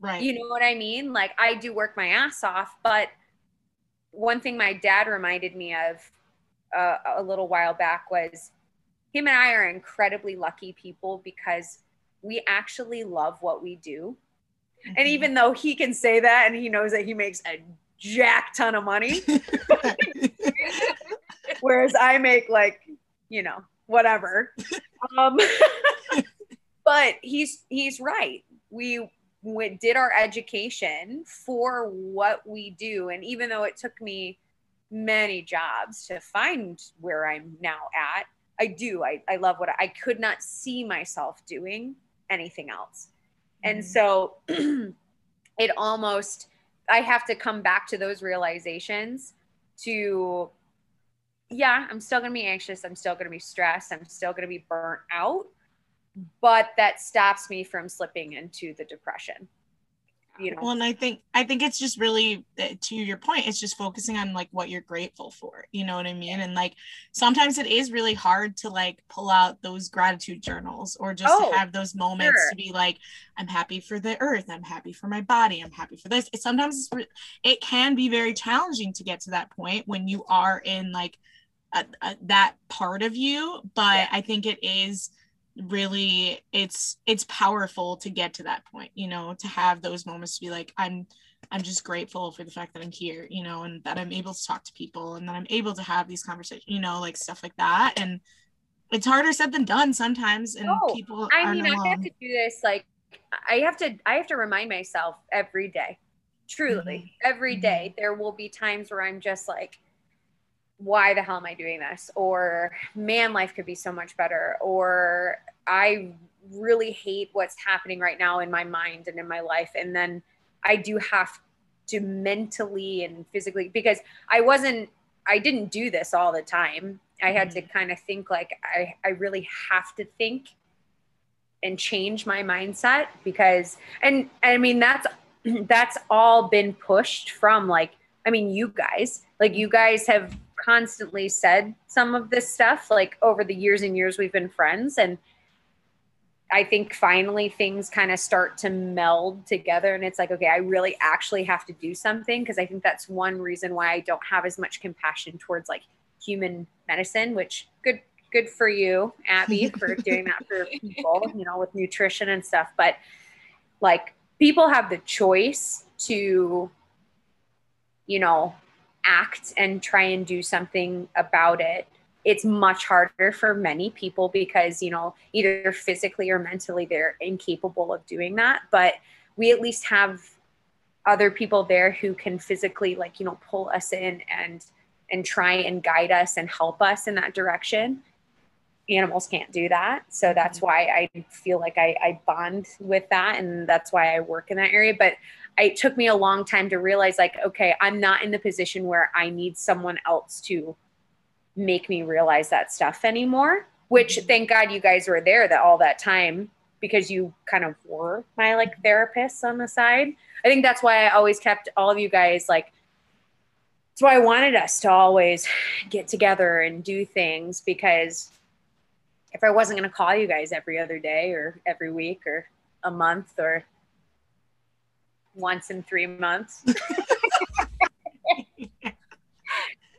Right. you know what i mean like i do work my ass off but one thing my dad reminded me of uh, a little while back was him and i are incredibly lucky people because we actually love what we do and Mhm. even though he can say that and he knows that he makes a jack ton of money whereas I make like, you know, whatever. Um, but he's he's right. We, we did our education for what we do, and even though it took me many jobs to find where I'm now at, I do. I, I love what I, I could not see myself doing anything else. And Mhm. so it almost, I have to come back to those realizations to, yeah, I'm still going to be anxious. I'm still going to be stressed. I'm still going to be burnt out. But that stops me from slipping into the depression. You know, Well, and I think I think it's just really uh, to your point. It's just focusing on like what you're grateful for. You know what I mean? And like sometimes it is really hard to like pull out those gratitude journals or just Oh, have those moments sure. to be like, I'm happy for the earth. I'm happy for my body. I'm happy for this. It, sometimes it can be very challenging to get to that point when you are in like a, a, that part of you. But Yeah. I think it is really it's it's powerful to get to that point you know to have those moments to be like i'm i'm just grateful for the fact that i'm here you know and that i'm able to talk to people and that i'm able to have these conversations you know like stuff like that and it's harder said than done sometimes and No, people I mean, I have to do this like I have to I have to remind myself every day. Truly, mm-hmm. every Mhm. day mm-hmm. there will be times where I'm just like why the hell am I doing this? Or man, life could be so much better or I really hate what's happening right now in my mind and in my life and then I do have to mentally and physically because I wasn't I didn't do this all the time. I had to mm-hmm. kind of think like I, I really have to think and change my mindset because and I mean that's that's all been pushed from like I mean you guys like you guys have constantly said some of this stuff like over the years and years we've been friends and I think finally things kind of start to meld together and it's like, okay, I really actually have to do something because I think that's one reason why I don't have as much compassion towards like human medicine, which good good for you, Abbie, for doing that for people, you know, with nutrition and stuff. But like people have the choice to, you know, act and try and do something about it it's much harder for many people because you know either physically or mentally they're incapable of doing that. But we at least have other people there who can physically like you know pull us in and and try and guide us and help us in that direction. Animals can't do that. So that's mm-hmm. why i feel like I, I bond with that and that's why i work in that area. But it took me a long time to realize like okay i'm not in the position where i need someone else to make me realize that stuff anymore which mm-hmm. thank god you guys were there that all that time because you kind of were my like therapists on the side i think that's why i always kept all of you guys like that's why i wanted us to always get together and do things because if i wasn't going to call you guys every other day or every week or a month or once in three months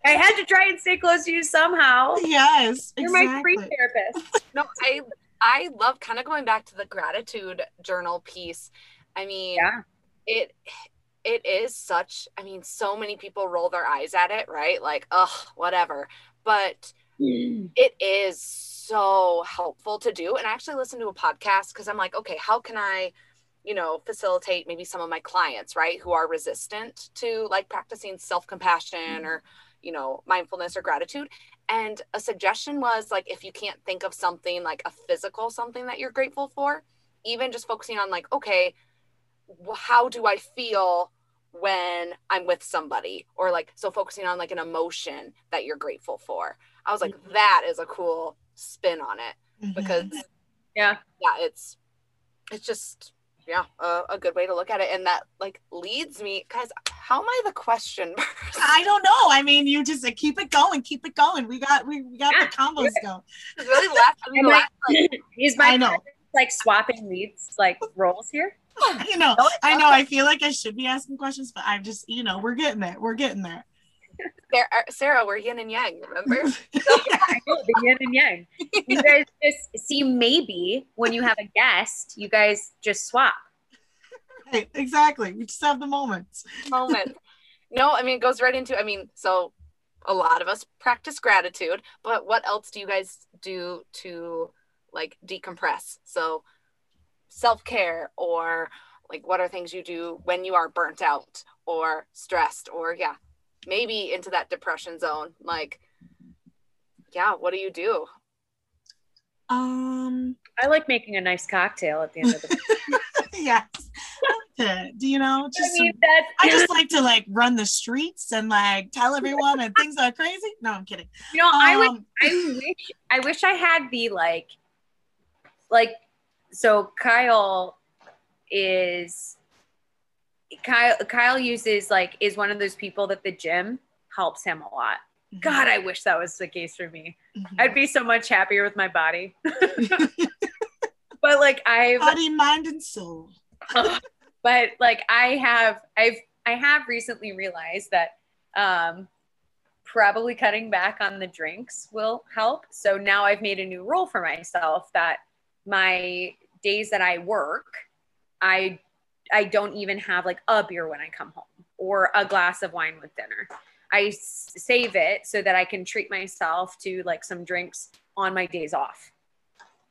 I had to try and stay close to you somehow. Yes, you're exactly. my free therapist. no, I I love kind of going back to the gratitude journal piece. I mean, yeah. it it is such. I mean, so many people roll their eyes at it, right? Like, oh, whatever. But mm. it is so helpful to do. And I actually listen to a podcast because I'm like, okay, how can I? You know facilitate maybe some of my clients right who are resistant to like practicing self-compassion mm. or you know, mindfulness or gratitude. And a suggestion was like, if you can't think of something like a physical something that you're grateful for, even just focusing on like, okay, how do I feel when I'm with somebody? Or like, so focusing on like an emotion that you're grateful for. I was like, mm-hmm. that is a cool spin on it mm-hmm. because, yeah, yeah, it's, it's just, yeah, a, a good way to look at it. And that like leads me, guys, how am I the question? I don't know. I mean, you just like, keep it going, keep it going. We got we, we got yeah, the combos going. really last, last like, he's my I know. like swapping leads like roles here. You know, I know. I feel like I should be asking questions, but I'm just, you know, we're getting there. We're getting there. Sarah, uh, Sarah, we're yin and yang, remember? yeah, I know, the yin and yang. You guys just see, maybe when you have a guest, you guys just swap. Right, exactly. We just have the moments. Moment. no, I mean, it goes right into, I mean, so a lot of us practice gratitude, but what else do you guys do to like decompress? So self care or like what are things you do when you are burnt out or stressed or yeah maybe into that depression zone like yeah what do you do? Um i like making a nice cocktail at the end of the yes do you know just I, mean, I just like to like run the streets and like tell everyone and things are crazy. No i'm kidding. You know um, i would um, i wish i wish i had the like like so kyle is Kyle Kyle uses like is one of those people that the gym helps him a lot. Mm-hmm. God, I wish that was the case for me. Mm-hmm. I'd be so much happier with my body. but like I've body, mind, and soul. but like I have I've I have recently realized that um probably cutting back on the drinks will help. So now I've made a new rule for myself that my days that I work, I I don't even have like a beer when I come home or a glass of wine with dinner. I save it so that I can treat myself to like some drinks on my days off.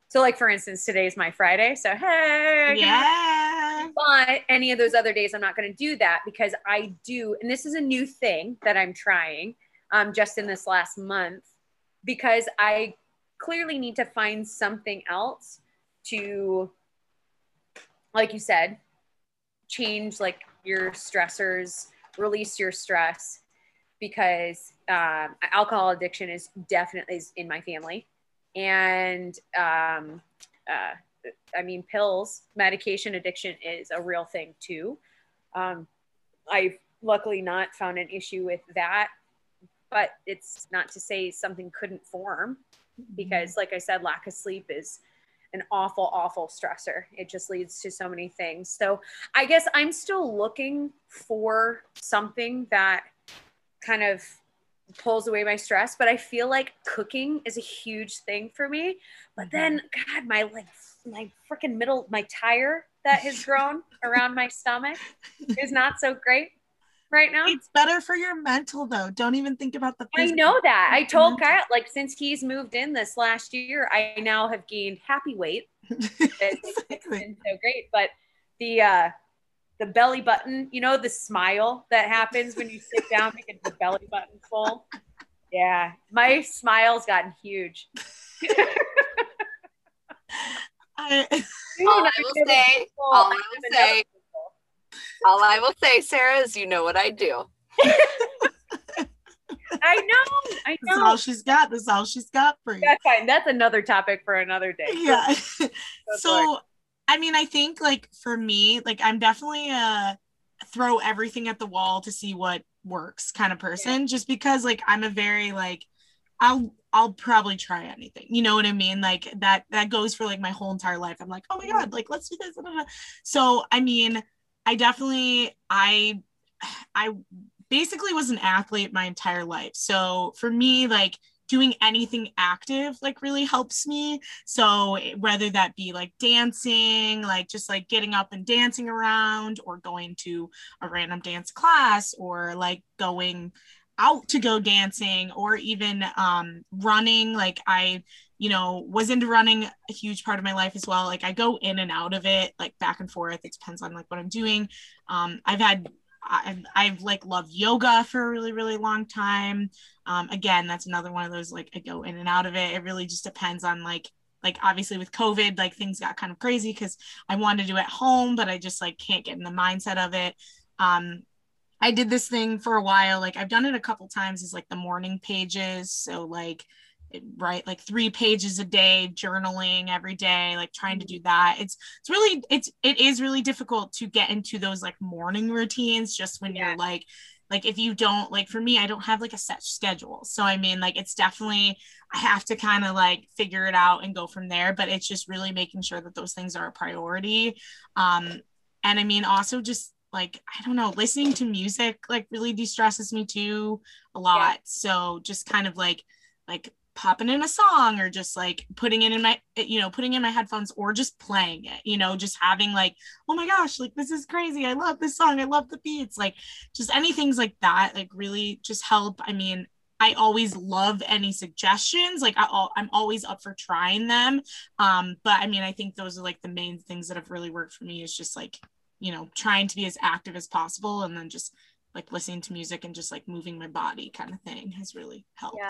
So, like for instance, today is my Friday. So, hey, yeah. But any of those other days, I'm not going to do that because I do, and this is a new thing that I'm trying um, just in this last month because I clearly need to find something else to, like you said, change like your stressors, release your stress because um, alcohol addiction is definitely is in my family. And um, uh, I mean, pills, medication addiction is a real thing too. Um, I've luckily not found an issue with that, but it's not to say something couldn't form because, like I said, lack of sleep is an awful, awful stressor. It just leads to so many things. So I guess I'm still looking for something that kind of pulls away my stress, but I feel like cooking is a huge thing for me. But Mm-hmm. then, God, my like my freaking middle, my tire that has grown around my stomach is not so great right now. It's better for your mental though. Don't even think about the I know that. I told mental. Kyle, like, since he's moved in this last year, I now have gained happy weight. It's, it's Exactly. been so great. But the uh the belly button, you know, the smile that happens when you sit down because the belly button full. Yeah, my smile's gotten huge. I, All I will say- all I I will say- pimple. All I will say, Sarah, is you know what I do. I know, I know. that's all she's got. That's all she's got for you. That's fine. That's another topic for another day. yeah Go so i mean i think like for me like i'm definitely a throw everything at the wall to see what works kind of person just because like i'm a very like i'll i'll probably try anything you know what i mean like that that goes for like my whole entire life i'm like oh my mm-hmm. god like let's do this so i mean i definitely i i basically was an athlete my entire life. So for me like doing anything active like really helps me. So whether that be like dancing, like just like getting up and dancing around, or going to a random dance class, or like going out to go dancing, or even um, running. Like I, you know, was into running a huge part of my life as well. Like I go in and out of it, like back and forth. It depends on like what I'm doing. Um, I've had I've, I've like loved yoga for a really really long time um, again that's another one of those like i go in and out of it it really just depends on like like obviously with covid like things got kind of crazy because i wanted to do it at home but i just like can't get in the mindset of it um i did this thing for a while like i've done it a couple times is like the morning pages. So like write like three pages a day journaling every day like trying to do that. It's it's really it's it is really difficult to get into those like morning routines just when Yeah. you're like like if you don't like for me i don't have like a set schedule. So i mean like it's definitely i have to kind of like figure it out and go from there but it's just really making sure that those things are a priority. Um and i mean also just like i don't know listening to music like really de-stresses me too a lot. So just kind of like like popping in a song or just like putting it in my you know putting in my headphones or just playing it you know just having like oh my gosh like this is crazy. I love this song. I love the beats. Like just any things like that like really just help. I mean i always love any suggestions. Like I, i'm always up for trying them. Um but i mean i think those are like the main things that have really worked for me is just like you know trying to be as active as possible and then just like listening to music and just like moving my body kind of thing has really helped Yeah.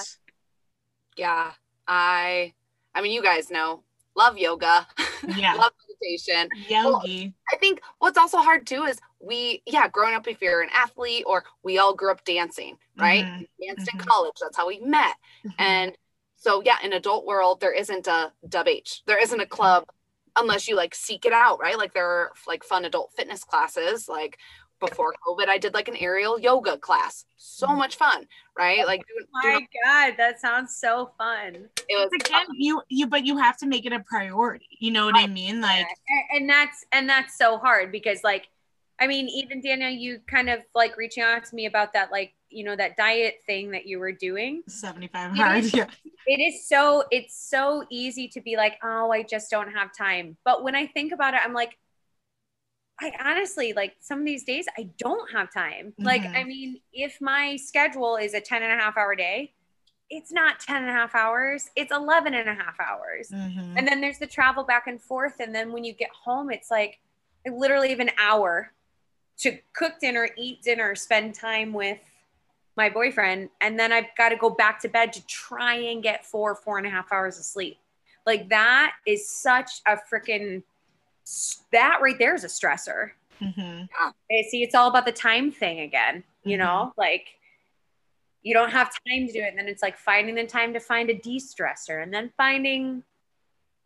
Yeah, I. I mean, you guys know, love yoga, Yeah. love meditation. yogi I think what's also hard too is we, yeah, growing up, if you're an athlete or we all grew up dancing, right? Mhm, danced in mhm. college. That's how we met. Mhm. And so, yeah, in adult world, there isn't a dub H. There isn't a club unless you like seek it out, right? Like there are like fun adult fitness classes. Like before COVID, I did like an aerial yoga class. So Mhm. much fun, right? Like doing, My doing God, that sounds so fun. it was again you you but you have to make it a priority you know what i mean like Yeah, and that's and that's so hard because like i mean even Danielle, you kind of like reaching out to me about that like you know that diet thing that you were doing 75 It hard is- yeah it is so it's so easy to be like oh i just don't have time but when i think about it i'm like i honestly like some of these days i don't have time like Mhm. i mean if my schedule is a 10 and a half hour day it's not 10 and a half hours it's 11 and a half hours Mhm. and then there's the travel back and forth. And then when you get home, it's like I literally have an hour to cook dinner, eat dinner, spend time with my boyfriend. And then I've got to go back to bed to try and get four, four and a half hours of sleep. Like that is such a freaking, that right there is a stressor. Mhm. Okay, see, it's all about the time thing again. You know, like you don't have time to do it. And then it's like finding the time to find a de stressor and then finding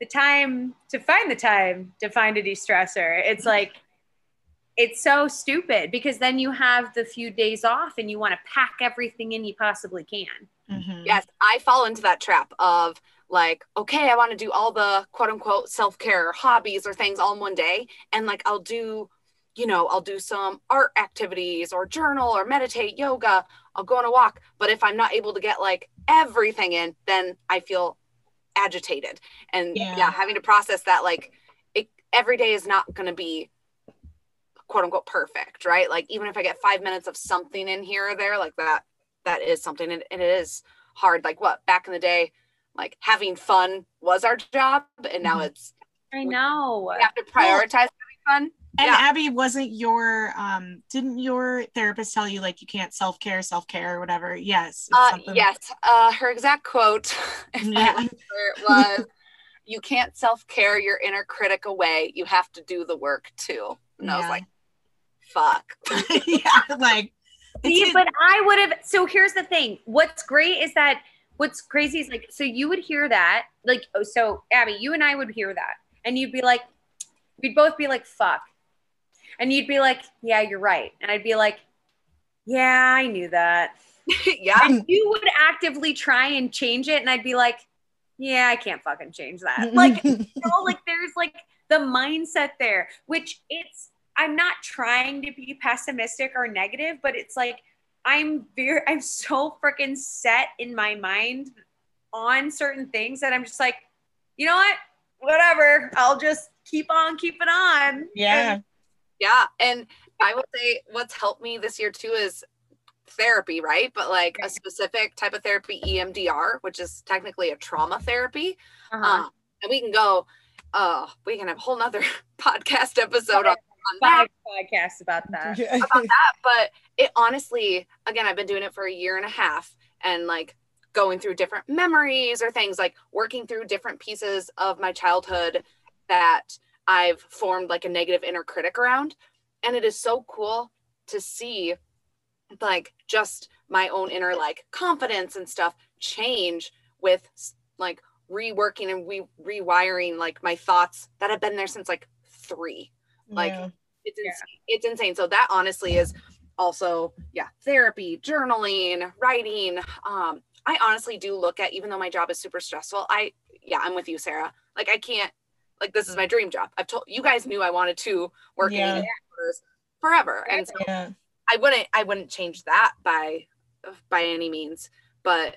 the time to find the time to find a de stressor. It's like, it's so stupid because then you have the few days off and you want to pack everything in you possibly can. Mhm. Yes, I fall into that trap of like, okay, I want to do all the quote unquote self care hobbies or things all in one day. And like, I'll do, you know, I'll do some art activities or journal or meditate, yoga, I'll go on a walk. But if I'm not able to get like everything in, then I feel agitated. And yeah, yeah having to process that, like, it, every day is not going to be quote unquote perfect, right? Like, even if I get five minutes of something in here or there, like that, that is something. And, and it is hard. Like, what back in the day, like having fun was our job and now mm-hmm. it's i know we have to prioritize well, having fun and yeah. abbie wasn't your um didn't your therapist tell you like you can't self-care self-care or whatever yes uh, yes uh her exact quote yeah. was you can't self-care your inner critic away you have to do the work too and yeah. i was like fuck yeah like See, but I would have. So here's the thing. What's great is that what's crazy is like, so you would hear that, like, oh, so Abbie, you and I would hear that, and you'd be like, we'd both be like, fuck. And you'd be like, yeah, you're right. And I'd be like, yeah, I knew that. yeah. And you would actively try and change it. And I'd be like, yeah, I can't fucking change that. Like, you know, like there's like the mindset there, which it's, I'm not trying to be pessimistic or negative, but it's like, I'm very, I'm so freaking set in my mind on certain things that I'm just like, you know what? Whatever. I'll just keep on keeping on. Yeah. And, yeah. And I would say what's helped me this year too is therapy, right? But like a specific type of therapy, EMDR, which is technically a trauma therapy. Uh-huh. Um, and we can go, uh, we can have a whole nother podcast episode on five podcasts about that. about that. But it honestly, again, I've been doing it for a year and a half and like going through different memories or things like working through different pieces of my childhood that I've formed like a negative inner critic around. And it is so cool to see like just my own inner like confidence and stuff change with like reworking and re- rewiring like my thoughts that have been there since like three like yeah. it's insane. Yeah. it's insane. So that honestly is also yeah, therapy, journaling, writing. Um, I honestly do look at even though my job is super stressful. I yeah, I'm with you, Sarah. Like I can't like this is my dream job. I've told you guys knew I wanted to work yeah. in forever, and so yeah. I wouldn't I wouldn't change that by by any means. But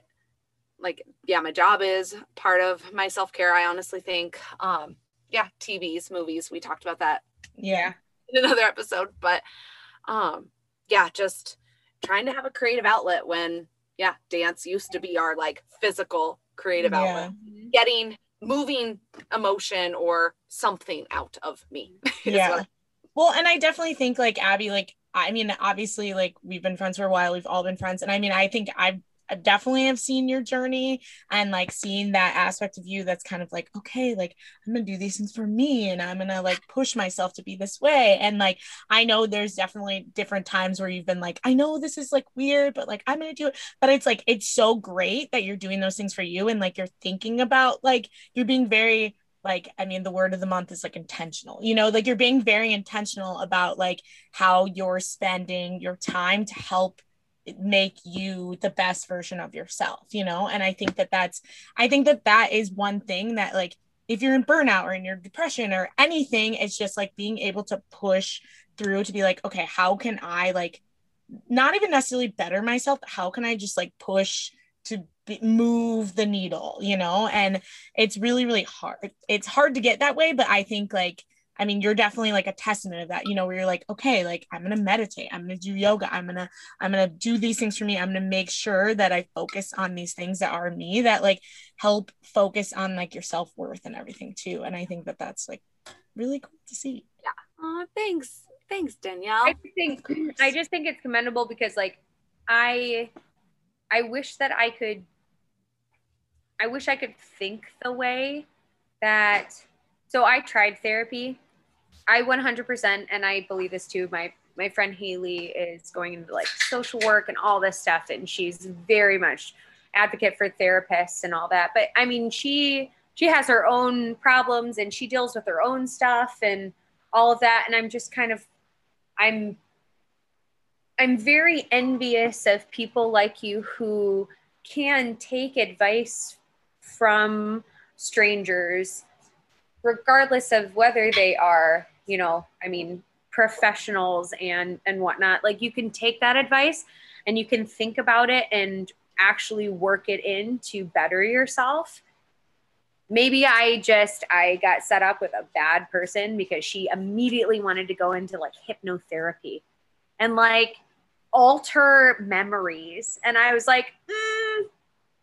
like yeah, my job is part of my self care. I honestly think um yeah, TVs, movies. We talked about that yeah. in another episode but um yeah just trying to have a creative outlet when yeah dance used to be our like physical creative yeah. outlet. Getting moving emotion or something out of me yeah. well and i definitely think like abbie like i mean obviously like we've been friends for a while. We've all been friends. And i mean i think i've definitely have seen your journey and like seeing that aspect of you that's kind of like okay like i'm gonna do these things for me and i'm gonna like push myself to be this way. And like i know there's definitely different times where you've been like i know this is like weird but like i'm gonna do it. But it's like it's so great that you're doing those things for you and like you're thinking about like you're being very like i mean the word of the month is like intentional you know like you're being very intentional about like how you're spending your time to help make you the best version of yourself you know? And i think that that's i think that that is one thing that like if you're in burnout or in your depression or anything it's just like being able to push through to be like okay how can i like not even necessarily better myself how can i just like push to be, move the needle you know? And it's really really hard it's hard to get that way but i think like I mean, you're definitely like a testament of that, you know, where you're like, okay, like I'm gonna meditate, I'm gonna do yoga, I'm gonna, I'm gonna do these things for me. I'm gonna make sure that I focus on these things that are me that like help focus on like your self-worth and everything too. And I think that that's like really cool to see. Yeah. Oh, thanks. Thanks, Danielle. I think I just think it's commendable because like I I wish that I could I wish I could think the way that so I tried therapy I 100% and I believe this too. My my friend Haley is going into like social work and all this stuff, and she's very much advocate for therapists and all that. But I mean, she she has her own problems and she deals with her own stuff and all of that. And I'm just kind of I'm I'm very envious of people like you who can take advice from strangers, regardless of whether they are, you know, I mean, professionals and and whatnot. Like you can take that advice and you can think about it and actually work it in to better yourself maybe I just I got set up with a bad person because she immediately wanted to go into like hypnotherapy and like alter memories and I was like mm,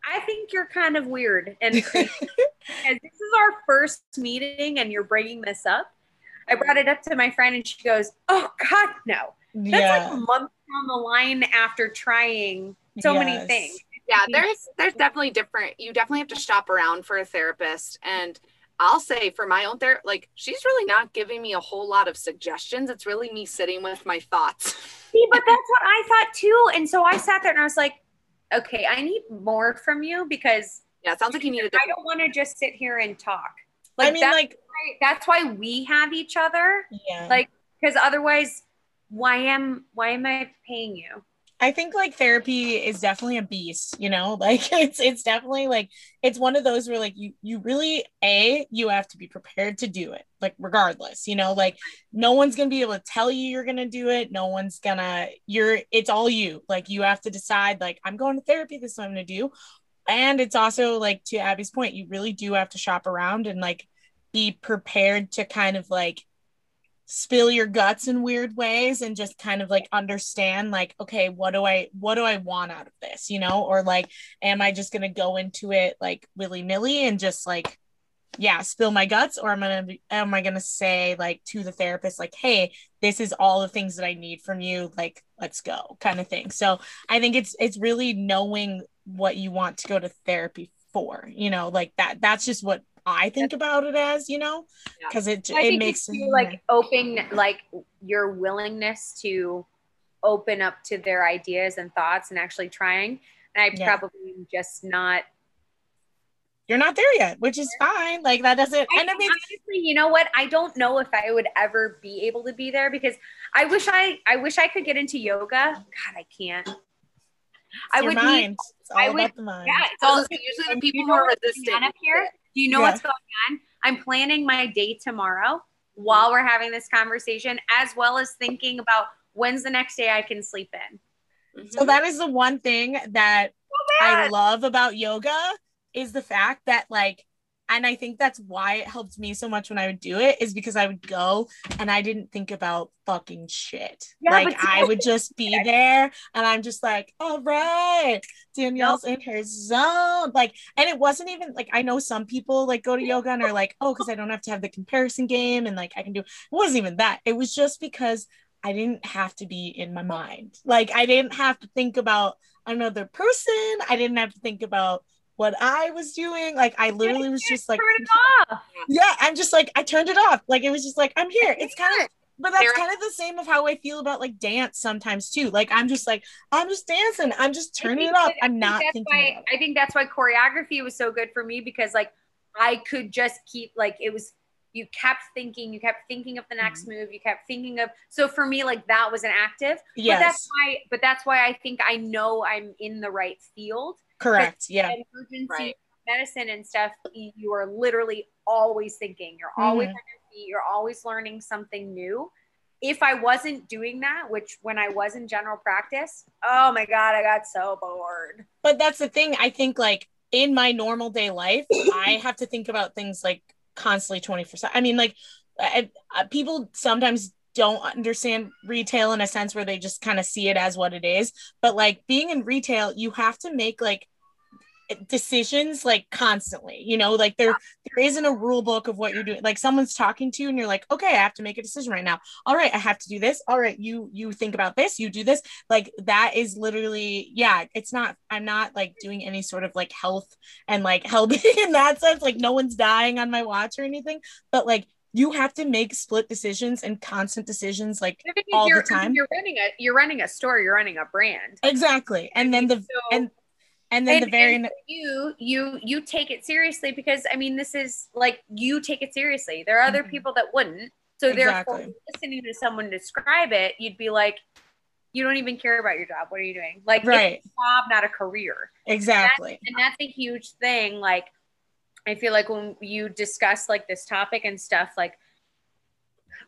I think you're kind of weird and this is our first meeting and you're bringing this up. I brought it up to my friend and she goes, "Oh God, no." That's yeah. like a month down the line after trying so yes. many things yeah there's there's definitely different you definitely have to shop around for a therapist and i'll say for my own therapist like she's really not giving me a whole lot of suggestions it's really me sitting with my thoughts see but that's what i thought too and so i sat there and i was like okay i need more from you because yeah it sounds like you need I don't want to just sit here and talk like i mean that's like why, that's why we have each other yeah like because otherwise why am why am i paying you I think like therapy is definitely a beast, you know, like it's it's definitely like it's one of those where like you you really a you have to be prepared to do it, like regardless, you know, like no one's gonna be able to tell you you're gonna do it. No one's gonna you're it's all you. Like you have to decide like I'm going to therapy, this is what I'm gonna do. And it's also like to Abbie's point, you really do have to shop around and like be prepared to kind of like spill your guts in weird ways and just kind of like understand like okay what do i what do i want out of this you know? Or like am i just going to go into it like willy-nilly and just like yeah spill my guts? Or am i gonna am i gonna say like to the therapist like hey this is all the things that i need from you like let's go kind of thing. So i think it's it's really knowing what you want to go to therapy for you know? Like that that's just what I think about it as, you know, because it it makes you like open like your willingness to open up to their ideas and thoughts and actually trying. And I yeah. probably am just not. You're not there yet, which is fine. Like that doesn't. I, and I mean, honestly, you know what? I don't know if I would ever be able to be there because I wish I I wish I could get into yoga. God, I can't. I would mind. Need, it's all I would, about the mind. Yeah, it's also usually the people who are resistant up here. Do you know yeah. what's going on? I'm planning my day tomorrow while we're having this conversation, as well as thinking about when's the next day I can sleep in. Mm-hmm. So that is the one thing that so I love about yoga is the fact that like and I think that's why it helped me so much when I would do it is because I would go and I didn't think about fucking shit. Yeah, like I would just be there and I'm just like, all right, Danielle's in her zone. Like, and it wasn't even like I know some people like go to yoga and are like, oh, because I don't have to have the comparison game and like I can do it wasn't even that. It was just because I didn't have to be in my mind. Like I didn't have to think about another person. I didn't have to think about what I was doing. Like I literally was just like, yeah, I'm just like I turned it off. Like it was just like I'm here. It's kind of, but that's kind of the same of how I feel about like dance sometimes too. Like I'm just like I'm just dancing. I'm just turning it off. I'm not thinking. Why, I think that's why choreography was so good for me because like I could just keep like it was. You kept thinking, you kept thinking of the next mm-hmm. move, you kept thinking of so for me, like that was an active. Yes. But that's why but that's why I think I know I'm in the right field Correct. Yeah. Emergency right. medicine and stuff, you are literally always thinking. You're always mm-hmm. on your feet. You're always learning something new. If I wasn't doing that, which when I was in general practice, oh my God, I got so bored. But that's the thing. I think like in my normal day life, I have to think about things like constantly 24 7. I mean, like I, I, people sometimes don't understand retail in a sense where they just kind of see it as what it is. But like being in retail, you have to make like decisions like constantly you know like there there isn't a rule book of what you're doing like someone's talking to you and you're like okay i have to make a decision right now all right i have to do this all right you you think about this you do this like that is literally yeah it's not i'm not like doing any sort of like health and like helping in that sense like no one's dying on my watch or anything but like you have to make split decisions and constant decisions like all the time. You're running a you're running a store, you're running a brand. Exactly. And then the so, and and then and, the very you you you take it seriously because I mean this is like you take it seriously. There are other mm-hmm. people that wouldn't. So exactly. therefore listening to someone describe it, you'd be like, you don't even care about your job. What are you doing? Like right. job, not a career. Exactly. And that's, and that's a huge thing. Like I feel like when you discuss like this topic and stuff, like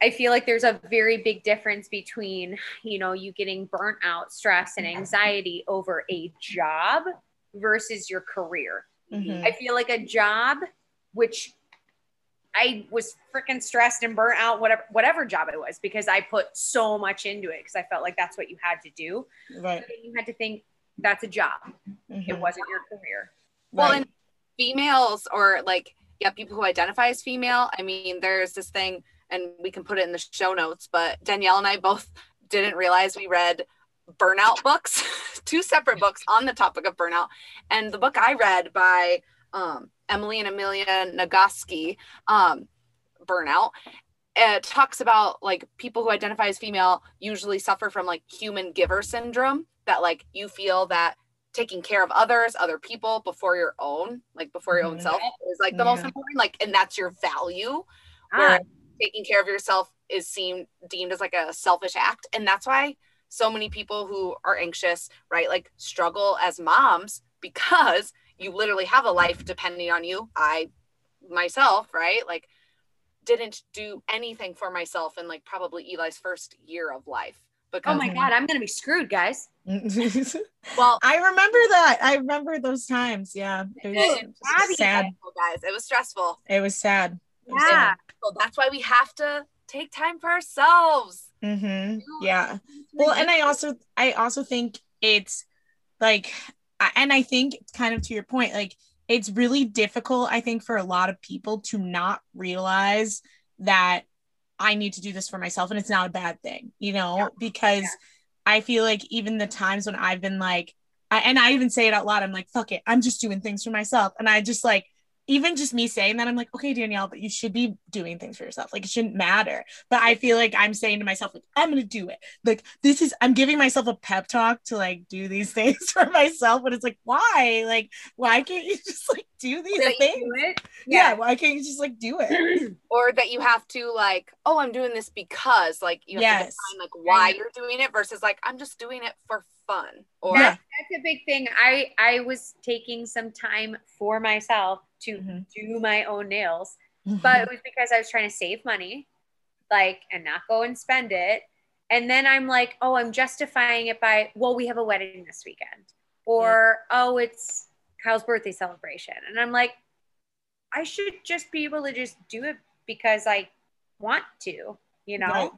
I feel like there's a very big difference between, you know, you getting burnt out, stress, and anxiety over a job versus your career. Mhm. I feel like a job, which I was freaking stressed and burnt out, whatever whatever job it was, because I put so much into it because I felt like that's what you had to do. Right. You had to think that's a job. It Mhm. wasn't your career. Well, and females or like yeah, people who identify as female. I mean, there's this thing, and we can put it in the show notes. But Danielle and I both didn't realize we read burnout books, two separate books on the topic of burnout. And the book I read by um, Emily and Amelia Nagoski, um, Burnout, it talks about like people who identify as female usually suffer from like human giver syndrome that like you feel that taking care of others, other people before your own, like before your own Mhm. self is like the most important, like, and that's your value. Ah, Where taking care of yourself is seen deemed as like a selfish act. And that's why so many people who are anxious, right, like struggle as moms because you literally have a life depending on you. I myself, right, like didn't do anything for myself in like probably Eli's first year of life. Because oh my god, I'm gonna be screwed, guys. well, I remember that. I remember those times. Yeah. It It- was sad. guys, it was stressful. It was sad. It was Yeah. That's why we have to take time for ourselves. Mhm. Yeah. well and i also i also think it's like and i think kind of to your point like it's really difficult i think for a lot of people to not realize that i need to do this for myself and it's not a bad thing you know because Yeah. i feel like even the times when i've been like I, and i even say it out loud i'm like fuck it i'm just doing things for myself and i just like even just me saying that, I'm like, okay, Danielle, but you should be doing things for yourself. Like it shouldn't matter. But I feel like I'm saying to myself, like, I'm gonna do it. Like this is I'm giving myself a pep talk to like do these things for myself. But it's like, why? Like, why can't you just like do these That things? do it? Yeah. why can't you just like do it? Or that you have to like, oh, I'm doing this because like you have Yes. to define like why you're doing it versus like I'm just doing it for fun. Or Yeah. That's a big thing. I I was taking some time for myself to Mhm. do my own nails, but it was because I was trying to save money, like, and not go and spend it. And then I'm like, oh, I'm justifying it by, well, we have a wedding this weekend, or oh, it's Kyle's birthday celebration, and I'm like, I should just be able to just do it because I want to, you know. Right.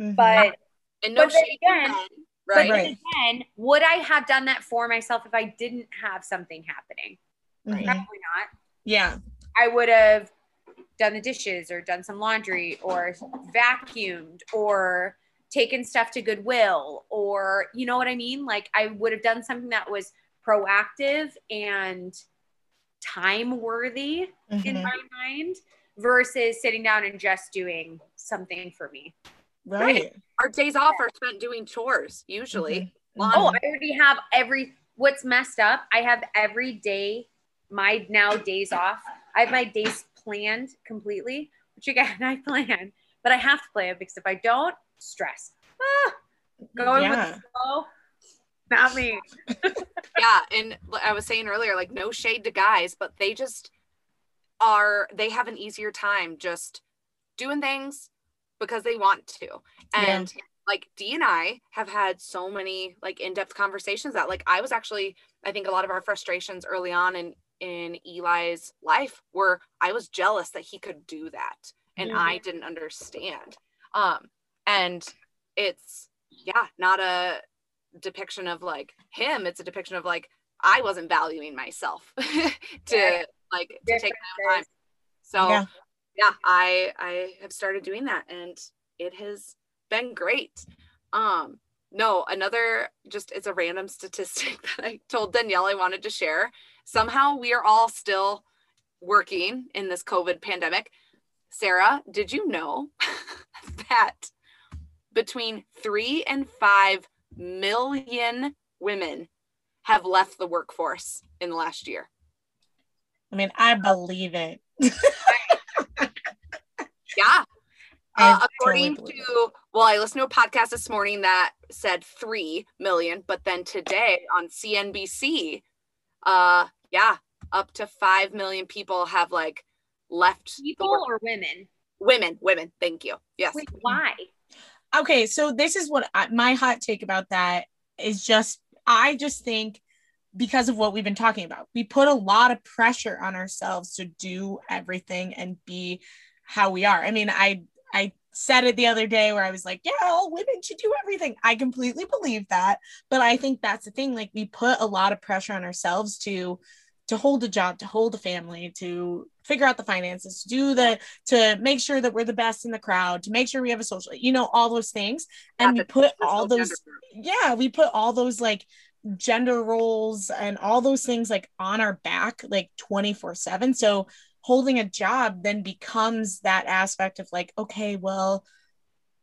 Mhm. But and no But then shade again- men, but right? Right. then would I have done that for myself if I didn't have something happening? Mhm. Probably not. yeah. I would have done the dishes or done some laundry or vacuumed or taken stuff to Goodwill or you know what I mean? Like I would have done something that was proactive and time worthy in Mhm. my mind versus sitting down and just doing something for me. Right. Our days off are spent doing chores usually. Mhm. Oh, I already have every what's messed up. I have every day my now days off. I have my days planned completely, which again I plan, but I have to plan because if I don't, stress. Ah, going with the flow, not me. yeah and I was saying earlier like no shade to guys but they just are they have an easier time just doing things because they want to and like d and i have had so many like in-depth conversations that like i was actually i think a lot of our frustrations early on in in eli's life were i was jealous that he could do that and Mhm. i didn't understand um and it's yeah not a depiction of like him it's a depiction of like i wasn't valuing myself to Yeah. like to take my own time so Yeah. Yeah. i i have started doing that and it has been great um no another just it's a random statistic that i told danielle i wanted to share somehow we are all still working in this covid pandemic sarah did you know that between three and five million women have left the workforce in the last year I mean, I believe it. yeah Uh, according totally to well i listened to a podcast this morning that said 3 million but then today on cnbc uh yeah up to 5 million people have like left People or women? women, women. Thank you. Yes. Wait, why? okay so this is what I, my hot take about that is just i just think because of what we've been talking about. We put a lot of pressure on ourselves to do everything and be how we are. I mean i i said it the other day where i was like yeah all women should do everything. I completely believe that but i think that's the thing. Like we put a lot of pressure on ourselves to to hold a job to hold a family to figure out the finances to do the to make sure that we're the best in the crowd to make sure we have a social you know all those things. And we put all those yeah we put all those like gender roles and all those things like on our back like 24 7 so holding a job then becomes that aspect of like okay well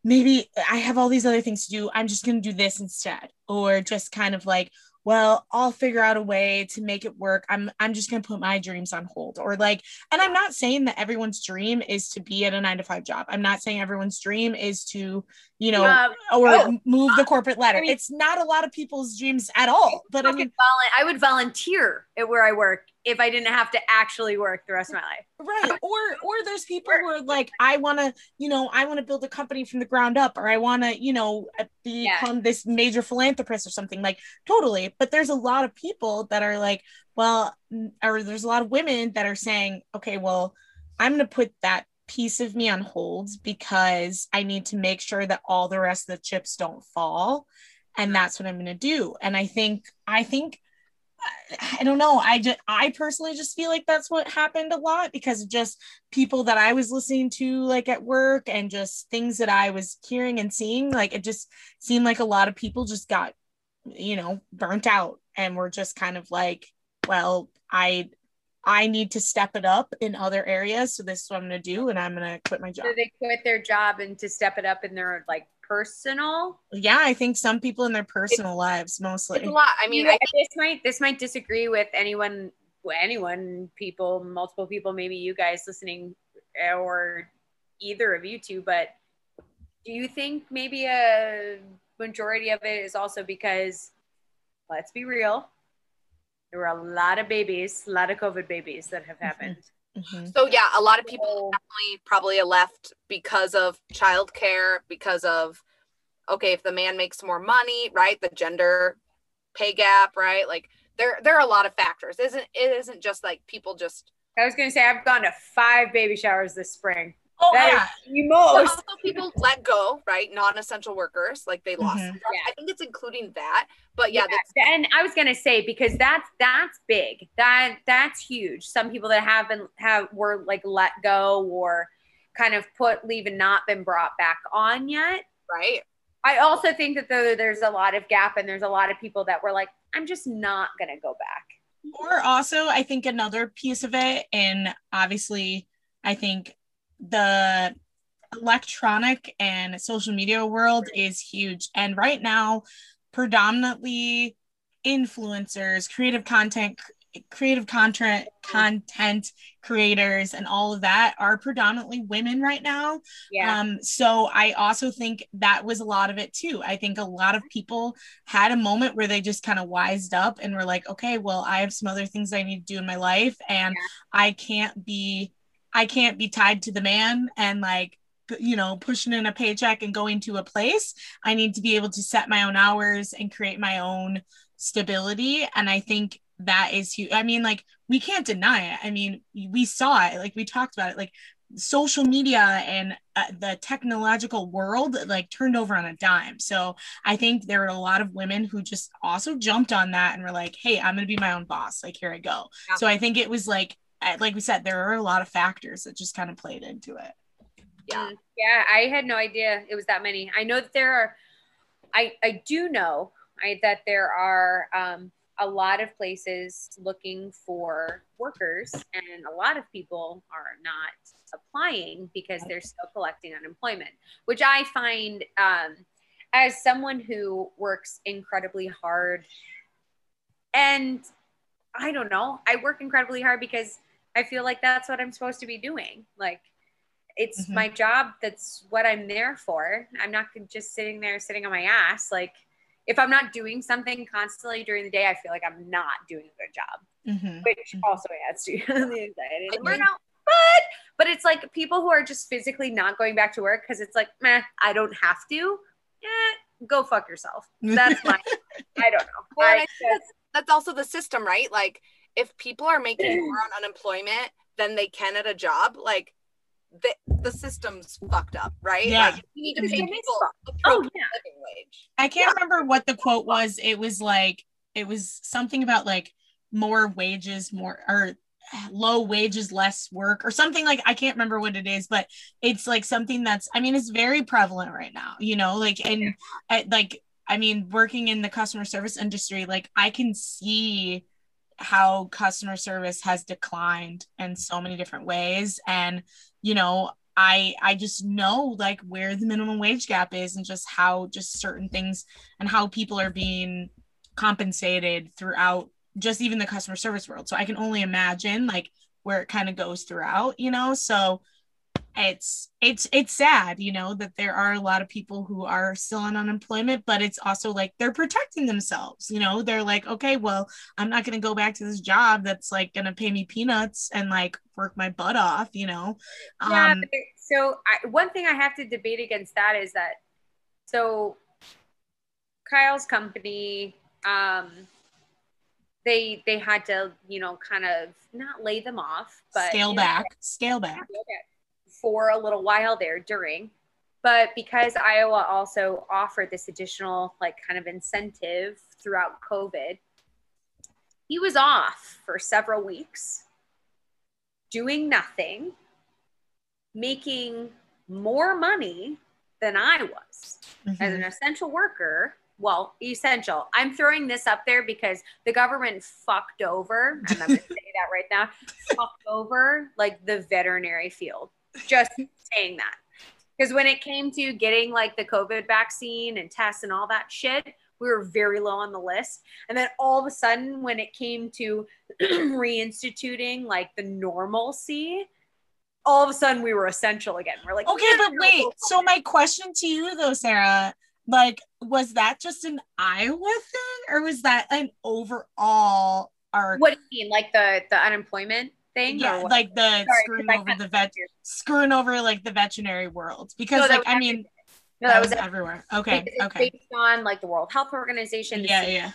maybe i have all these other things to do. I'm just going to do this instead. Or just kind of like well i'll figure out a way to make it work. I'm i'm just going to put my dreams on hold or like and i'm not saying that everyone's dream is to be at a 9 to 5 job. I'm not saying everyone's dream is to you know Um, or oh, move the corporate ladder. I mean- it's not a lot of people's dreams at all but i I, mean I would volunteer at where I work if I didn't have to actually work the rest of my life. right. Or or there's people who are like i want to you know i want to build a company from the ground up or i want to you know uh, become this major philanthropist or something. Like totally. But there's a lot of people that are like well or there's a lot of women that are saying okay well i'm going to put that piece of me on hold because i need to make sure that all the rest of the chips don't fall and that's what i'm going to do. And i think i think I don't know. I just I personally just feel like that's what happened a lot because of just people that I was listening to like at work and just things that I was hearing and seeing. Like it just seemed like a lot of people just got, you know, burnt out and were just kind of like, well, I I need to step it up in other areas. So this is what I'm gonna do and I'm gonna quit my job. So they quit their job and to step it up in their like personal. Yeah, I think some people in their personal lives mostly. It's a lot. I mean, You- I this might this might disagree with anyone anyone people multiple people maybe you guys listening eh, or either of you two but do you think maybe a majority of it is also because let's be real there were a lot of babies a lot of covid babies that have mm-hmm. happened Mhm. So yeah, a lot of people definitely probably have left because of childcare, because of okay, if the man makes more money, right? The gender pay gap, right? Like there there are a lot of factors. Isn't it isn't just like people just i was going to say i've gone to five baby showers this spring Oh That is yeah. the but most also people let go, right? Non-essential workers, like they lost. Mhm. their jobs. I think it's including that. But yeah, Yeah, that's and I was gonna say because that's that's big. That that's huge. Some people that have been have were like let go or kind of put leave and not been brought back on yet. right. I also think that though there's a lot of gap and there's a lot of people that were like, I'm just not gonna go back. or also i think another piece of it and obviously i think the electronic and social media world is huge and right now predominantly influencers creative content creative content content creators and all of that are predominantly women right now Yeah. um, so I also think that was a lot of it too. I think a lot of people had a moment where they just kind of wised up and were like, okay, well, I have some other things I need to do in my life, and Yeah. I can't be, I can't be tied to the man and like, you know, pushing in a paycheck and going to a place. I need to be able to set my own hours and create my own stability. And I think that is huge. I mean, like, we can't deny it. I mean, we saw it, like, we talked about it, like, social media and uh, the technological world like turned over on a dime. So I think there were a lot of women who just also jumped on that and were like, "Hey, I'm going to be my own boss. Like here I go." Yeah. So I think it was like like we said there are a lot of factors that just kind of played into it. Yeah. Mm, Yeah, I had no idea it was that many. I know that there are, I, I do know I, that there are um, a lot of places looking for workers, and a lot of people are not applying because they're still collecting unemployment, which I find um, as someone who works incredibly hard. And I don't know, I work incredibly hard because I feel like that's what I'm supposed to be doing. Like, it's Mhm. my job that's what i'm there for i'm not just sitting there sitting on my ass like if I'm not doing something constantly during the day, I feel like I'm not doing a good job, Mhm. which Mhm. also adds to the anxiety and the Agreed. burnout. But but it's like people who are just physically not going back to work because it's like, meh, I don't have to. Eh, go fuck yourself. That's my. I don't know. Well, I I think that's, that's also the system, right? Like if people are making more on unemployment than they can at a job, like the the system's fucked up, right? Yeah. Like you need to pay system is people a Oh, yeah. living wage. I can't remember what the quote was. It was like it was something about like more wages, more or low wages, less work, or something like I can't remember what it is, but it's like something that's I mean it's very prevalent right now. You know, like and I, like I mean working in the customer service industry, like I can see how customer service has declined in so many different ways. And you know i i just know like where the minimum wage gap is and just how just certain things and how people are being compensated throughout just even the customer service world. So i can only imagine like where it kind of goes throughout you know? So it's it's it's sad you know that there are a lot of people who are still on unemployment but it's also like they're protecting themselves you know? They're like okay well i'm not going to go back to this job that's like going to pay me peanuts and like work my butt off you know? Yeah, um so I, one thing I have to debate against that is that so Kyle's company, um, they they had to you know kind of not lay them off, but scale you know, back scale back for a little while there during. But because Iowa also offered this additional like kind of incentive throughout COVID, he was off for several weeks, doing nothing, making more money than I was as an Mhm. essential worker. Well, essential. I'm throwing this up there because the government fucked over, and I'm going to say that right now, fucked over like the veterinary field. Just saying that. Because when it came to getting like the COVID vaccine and tests and all that shit, we were very low on the list. And then all of a sudden, when it came to reinstituting like the normalcy, all of a sudden we were essential again. We're like, okay but wait so my question to you though sarah like was that just an iowa thing or was that an overall arc what do you mean, like the the unemployment thing? yeah like the Sorry, screwing over the vet screwing over like the veterinary world because No, like i mean no, that was everywhere okay it's okay based on like the World Health Organization. yeah CDC. yeah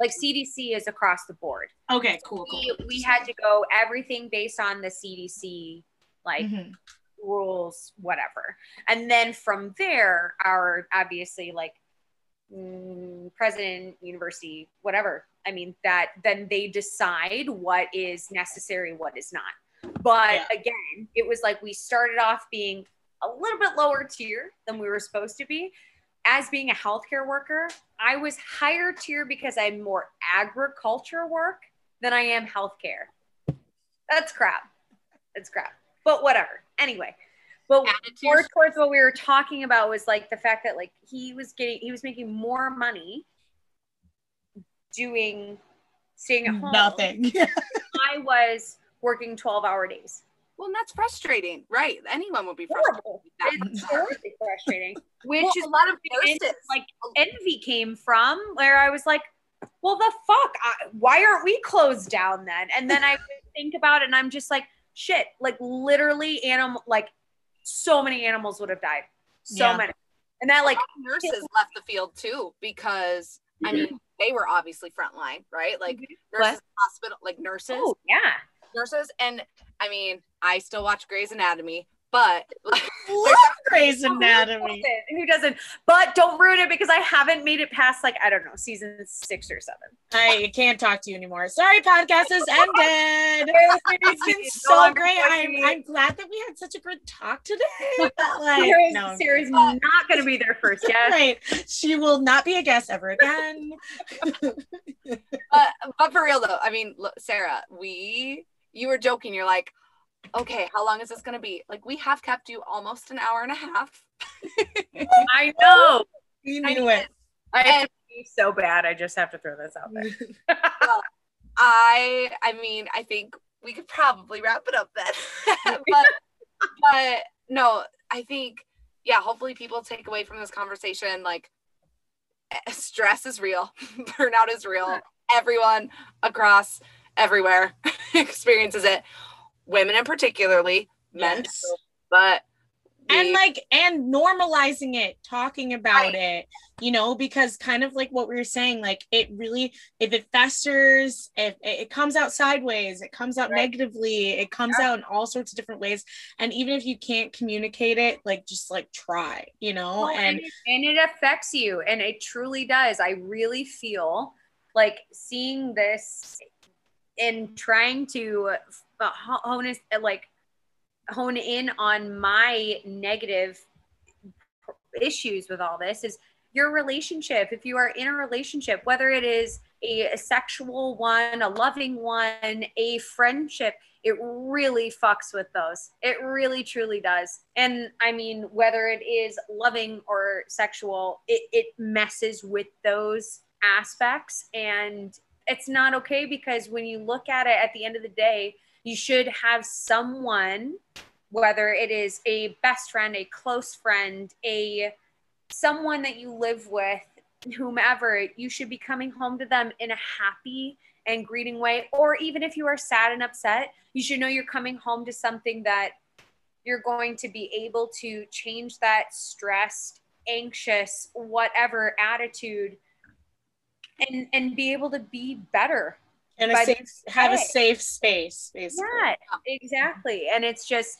Like CDC is across the board. okay cool, cool. We, we had to go everything based on the CDC like Mhm. rules, whatever. And then from there, our obviously like Mm, president, university, whatever. I mean, that then they decide what is necessary, what is not. But Yeah. again, it was like we started off being a little bit lower tier than we were supposed to be. As being a healthcare worker, I was higher tier because I'm more agriculture work than I am healthcare. That's crap. That's crap. But whatever. Anyway, but more towards what we were talking about was like the fact that like he was getting he was making more money doing staying at home. nothing I was working 12 hour days. Well, and that's frustrating, right? Anyone would be frustrated. Horrible. It's horribly frustrating. Which Well, is a lot of like envy came from, where I was like, well, the fuck? I, why aren't we closed down then? And then I think about it and I'm just like, shit, like literally animal, like so many animals would have died. So Yeah. many. And that like, A lot of nurses left the field too because I mean they were obviously frontline, right? Like What? nurses, hospital, like nurses, oh yeah. nurses, and I mean I still watch Grey's Anatomy, but like, love Grey's Anatomy. Who doesn't? But don't ruin it because I haven't made it past like I don't know season six or seven. I can't talk to you anymore. Sorry, podcast is ended. It's been so great. I'm. I'm glad that we had such a good talk today. But like, Sarah's, no, Sarah's not going to be there first. Yes. right. She will not be a guest ever again. but, but for real though, I mean, look, Sarah, we you were joking. You're like, okay, how long is this gonna be? Like we have kept you almost an hour and a half. I know. You I knew it. I have And- to be so bad. I just have to throw this out there. I I mean, I think we could probably wrap it up then. but but no, I think yeah, hopefully people take away from this conversation like eh, stress is real, burnout is real. Everyone across everywhere experiences it. Women in particularly, men, Yes. but and like and normalizing it talking about Right. it you know because kind of like what we were saying like it really if it festers if it comes out sideways it comes out Right. negatively it comes out in all sorts of different ways and even if you can't communicate it like just like try you know Well, and and, it, and it affects you and it truly does i really feel like seeing this and trying to uh, ho- hone is like hone in on my negative issues with all this is your relationship. If you are in a relationship whether it is a, a sexual one a loving one a friendship it really fucks with those. It really truly does. And i mean whether it is loving or sexual it, it messes with those aspects. And it's not okay because when you look at it at the end of the day you should have someone whether it is a best friend a close friend a someone that you live with whomever you should be coming home to them in a happy and greeting way. Or even if you are sad and upset you should know you're coming home to something that you're going to be able to change that stressed anxious whatever attitude and and be able to be better and a by safe have a safe space basically. Yeah exactly. And it's just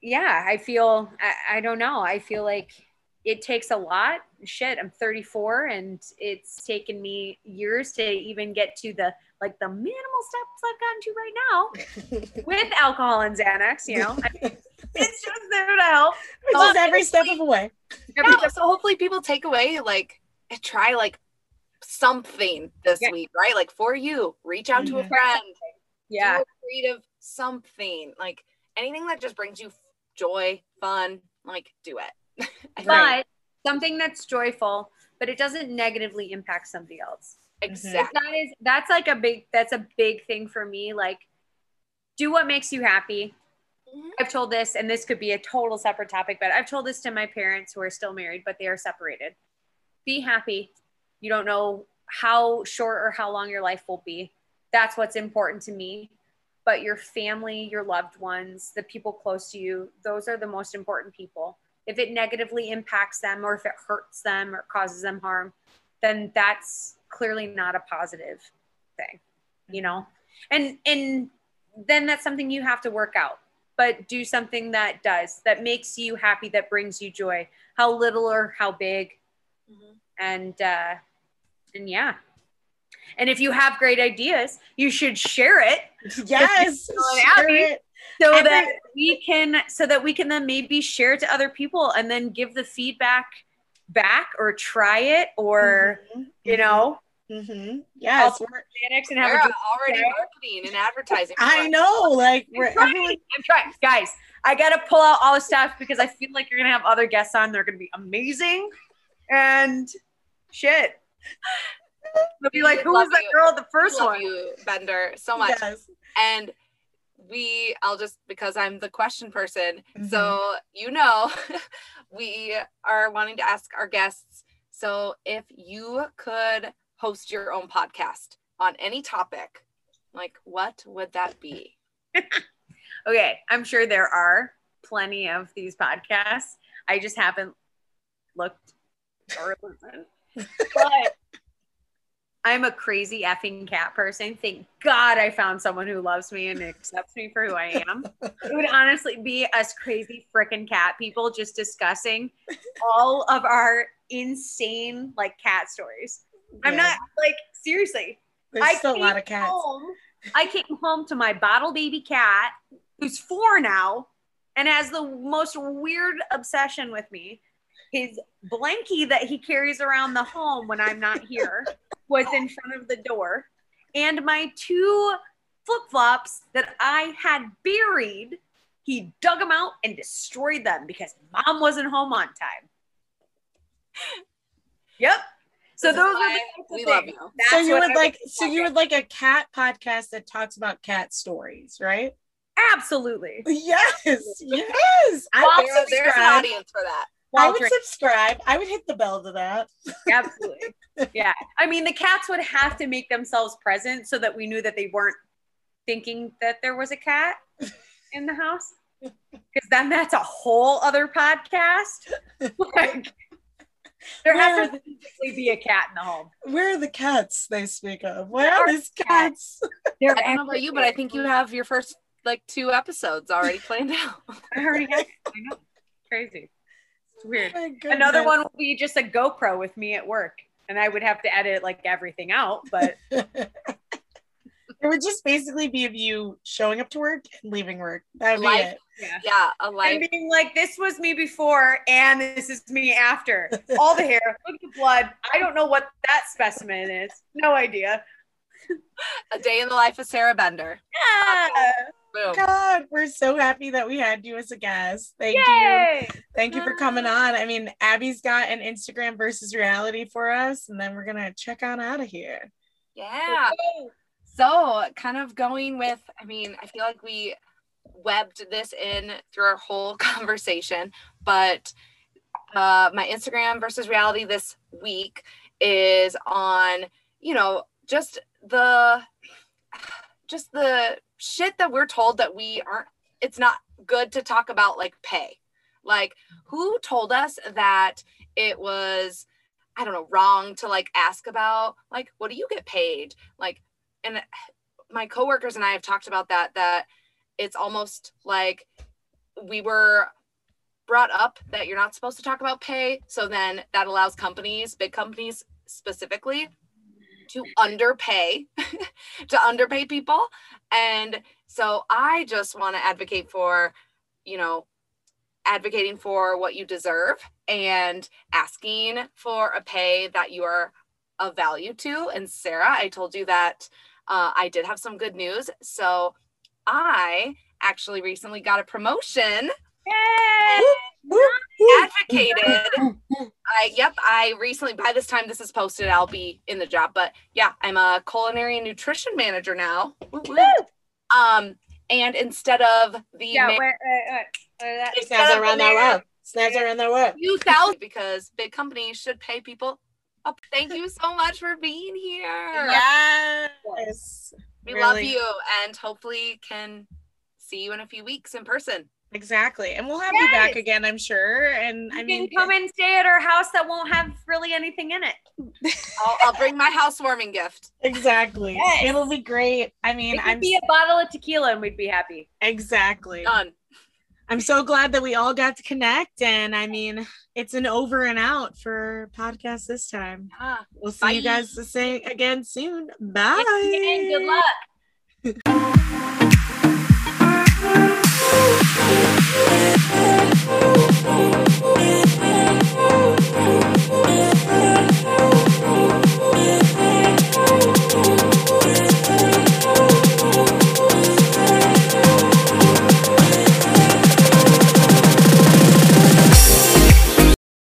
yeah i feel I, I don't know. I feel like it takes a lot. Shit i'm 34 and it's taken me years to even get to the like the minimal steps i've gotten to right now with alcohol and xanax you know? I mean, it's just there to help. This is every step of the way. Every Yeah, so hopefully people take away like try like something this Yeah. week, right? Like for you, reach out to a Mhm. friend, yeah do a creative something, like anything that just brings you joy, fun, like do it. I think Right. but something that's joyful but it doesn't negatively impact somebody else exactly. that is that's like a big that's a big thing for me like do what makes you happy Mhm. i've told this and this could be a total separate topic but i've told this to my parents who are still married but they are separated be happy you don't know how short or how long your life will be. That's what's important to me. But your family your loved ones the people close to you those are the most important people. If it negatively impacts them or if it hurts them or causes them harm then that's clearly not a positive thing you know? And and then that's something you have to work out but do something that does that makes you happy that brings you joy how little or how big. Mhm. and uh and yeah and if you have great ideas you should share it yes share it. so Every- that we can so that we can then maybe share it to other people and then give the feedback back or try it or Mhm, you know Mm-hmm. yes I'll- we're- and have We're a already Okay. marketing and advertising. i know like I'm we're trying. everyone I'm trying. Guys, I gotta pull out all the stuff because I feel like you're gonna have other guests on. They're gonna be amazing. And shit. They'll be like, who love was that you. girl the first love one? you, Bender, so much. yes And we, I'll just because I'm the question person. Mhm. So you know, we are wanting to ask our guests. So if you could host your own podcast on any topic, like what would that be? Okay, I'm sure there are plenty of these podcasts. I just haven't looked or listened. But I'm a crazy effing cat person. Thank God I found someone who loves me and accepts me for who I am. It would honestly be us crazy freaking cat people just discussing all of our insane like cat stories. I'm not like seriously. there's I still a lot of cats Home, I came home to my bottle baby cat, who's four now, and has the most weird obsession with me. His blankie that he carries around the home when I'm not here was in front of the door, and my two flip flops that I had buried. He dug them out and destroyed them because mom wasn't home on time. Yep. So those are the types of we love things. you. so you would like so you would like a cat podcast that talks about cat stories right Absolutely. yes yes I There- there's an audience for that. I would subscribe. I would hit the bell to that. Absolutely. Yeah. I mean, the cats would have to make themselves present so that we knew that they weren't thinking that there was a cat in the house. Because then that's a whole other podcast. like, there Where has to physically be a cat in the home. Where are the cats they speak of? Where are these cats? They're I don't know about you, but I think you have your first like two episodes already planned out. I already have. I know. Crazy. It's weird. My Another one will be just a GoPro with me at work, and I would have to edit like everything out. But It would just basically be of you showing up to work and leaving work. That would be it. yeah. yeah, a And life. being like, this was me before, and this is me after. All the hair, look at the blood. I don't know what that specimen is. No idea. A day in the life of Sarah Bender. Yeah. Boom. God, we're so happy that we had you as a guest. Thank you. Thank you for coming on. I mean, Abbie's got an Instagram versus reality for us, and then we're gonna check on out of here. Yeah. So, kind of going with, I mean, I feel like we webbed this in through our whole conversation, but uh, my Instagram versus reality this week is on, you know, just the just the shit that we're told that we aren't it's not good to talk about like pay. Like who told us that it was I don't know, wrong to like ask about like what do you get paid? Like and my coworkers and I have talked about that that it's almost like we were brought up that you're not supposed to talk about pay so then that allows companies big companies specifically to underpay to underpay people. And so i just want to advocate for you know advocating for what you deserve and asking for a pay that you are of value to. And sarah i told you that uh, i did have some good news. So i actually recently got a promotion Yay! advocated. I yep, I recently by this time this is posted, I'll be in the job. But yeah, I'm a culinary and nutrition manager now. Woo, woo. Um, and instead of the Yeah, ma- where, uh, where that- Snaps around that web. Snaps around that web. few thousand because big companies should pay people up. Thank you so much for being here. Yes. we love you and hopefully can see you in a few weeks in person. Exactly. And we'll have you back again, I'm sure. And I mean, can come and stay at our house that won't have really anything in it. I'll, I'll bring my housewarming gift. exactly. Yes. It'll be great. I mean, It I'm be a bottle of tequila and we'd be happy. exactly. Done. I'm so glad that we all got to connect. And I mean, it's an over and out for podcast this time. Yeah. We'll see you guys the same again soon. Bye. And good luck. Oh, oh,